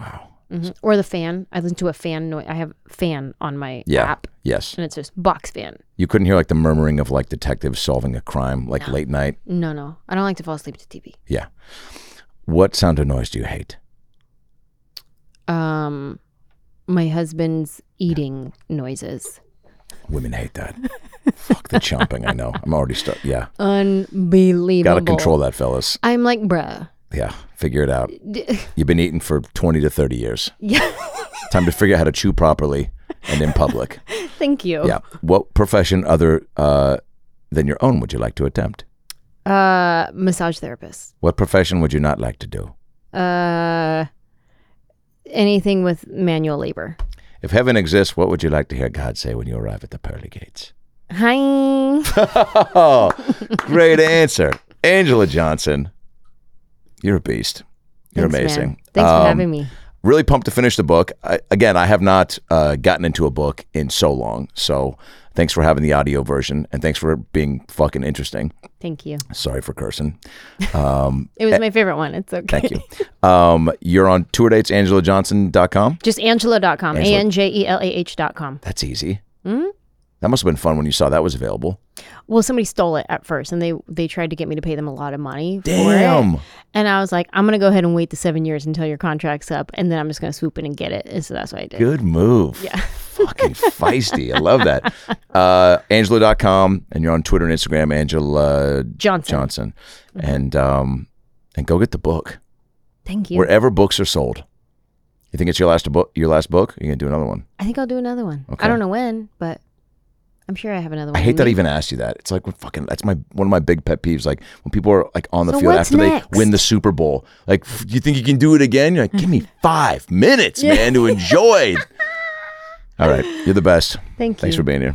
Wow. Mhm. Or the fan. I listen to a fan noise. I have fan on my Yeah. app Yes. and it's just box fan. You couldn't hear like the murmuring of like detectives solving a crime like late night. No, no. I don't like to fall asleep to TV. Yeah. What sound or noise do you hate? um my husband's eating noises. Women hate that. Fuck the chomping. I know. I'm already stuck. Yeah. Unbelievable. Got to control that, fellas. I'm like, bruh. Yeah. Figure it out. You've been eating for 20 to 30 years. Yeah. Time to figure out how to chew properly and in public. Thank you. Yeah. What profession other uh, than your own would you like to attempt? Uh massage therapist. What profession would you not like to do? Uh anything with manual labor. If heaven exists, what would you like to hear God say when you arrive at the pearly gates? Hi. Oh, great answer. Anjelah Johnson. You're a beast. You're Thanks, man. amazing. Thanks for Um, having me. Really pumped to finish the book. I, again, I have not uh, gotten into a book in so long. So thanks for having the audio version and thanks for being fucking interesting. Thank you. Sorry for cursing. Um, It was my favorite one. It's okay. thank you. Um, you're on tour dates, anjelahjohnson.com. Just anjelah.com. Anjelah. A N J E L A H.com. That's easy. Mhm. That must have been fun when you saw that was available. Well, somebody stole it at first and they they tried to get me to pay them a lot of money for it. Damn. And I was like, I'm gonna go ahead and wait the seven years until your contract's up, and then I'm just gonna swoop in and get it. And so that's what I did. Good move. Yeah. Fucking feisty. I love that. Uh, Anjelah.com, and you're on Twitter and Instagram, Anjelah Johnson. Johnson. And um, and go get the book. Thank you. Wherever books are sold. You think it's your last book? Your last book? Or you gonna do another one? I think I'll do another one. Okay. I don't know when, but I'm sure I have another one. I hate that I even asked you that. It's like what fucking. That's my one of my big pet peeves. Like when people are like on the So field what's after next? they win the Super Bowl. Like, "F- you think you can do it again? You're like, give me five minutes, man, to enjoy. All right, you're the best. Thank you. Thanks you. for being here.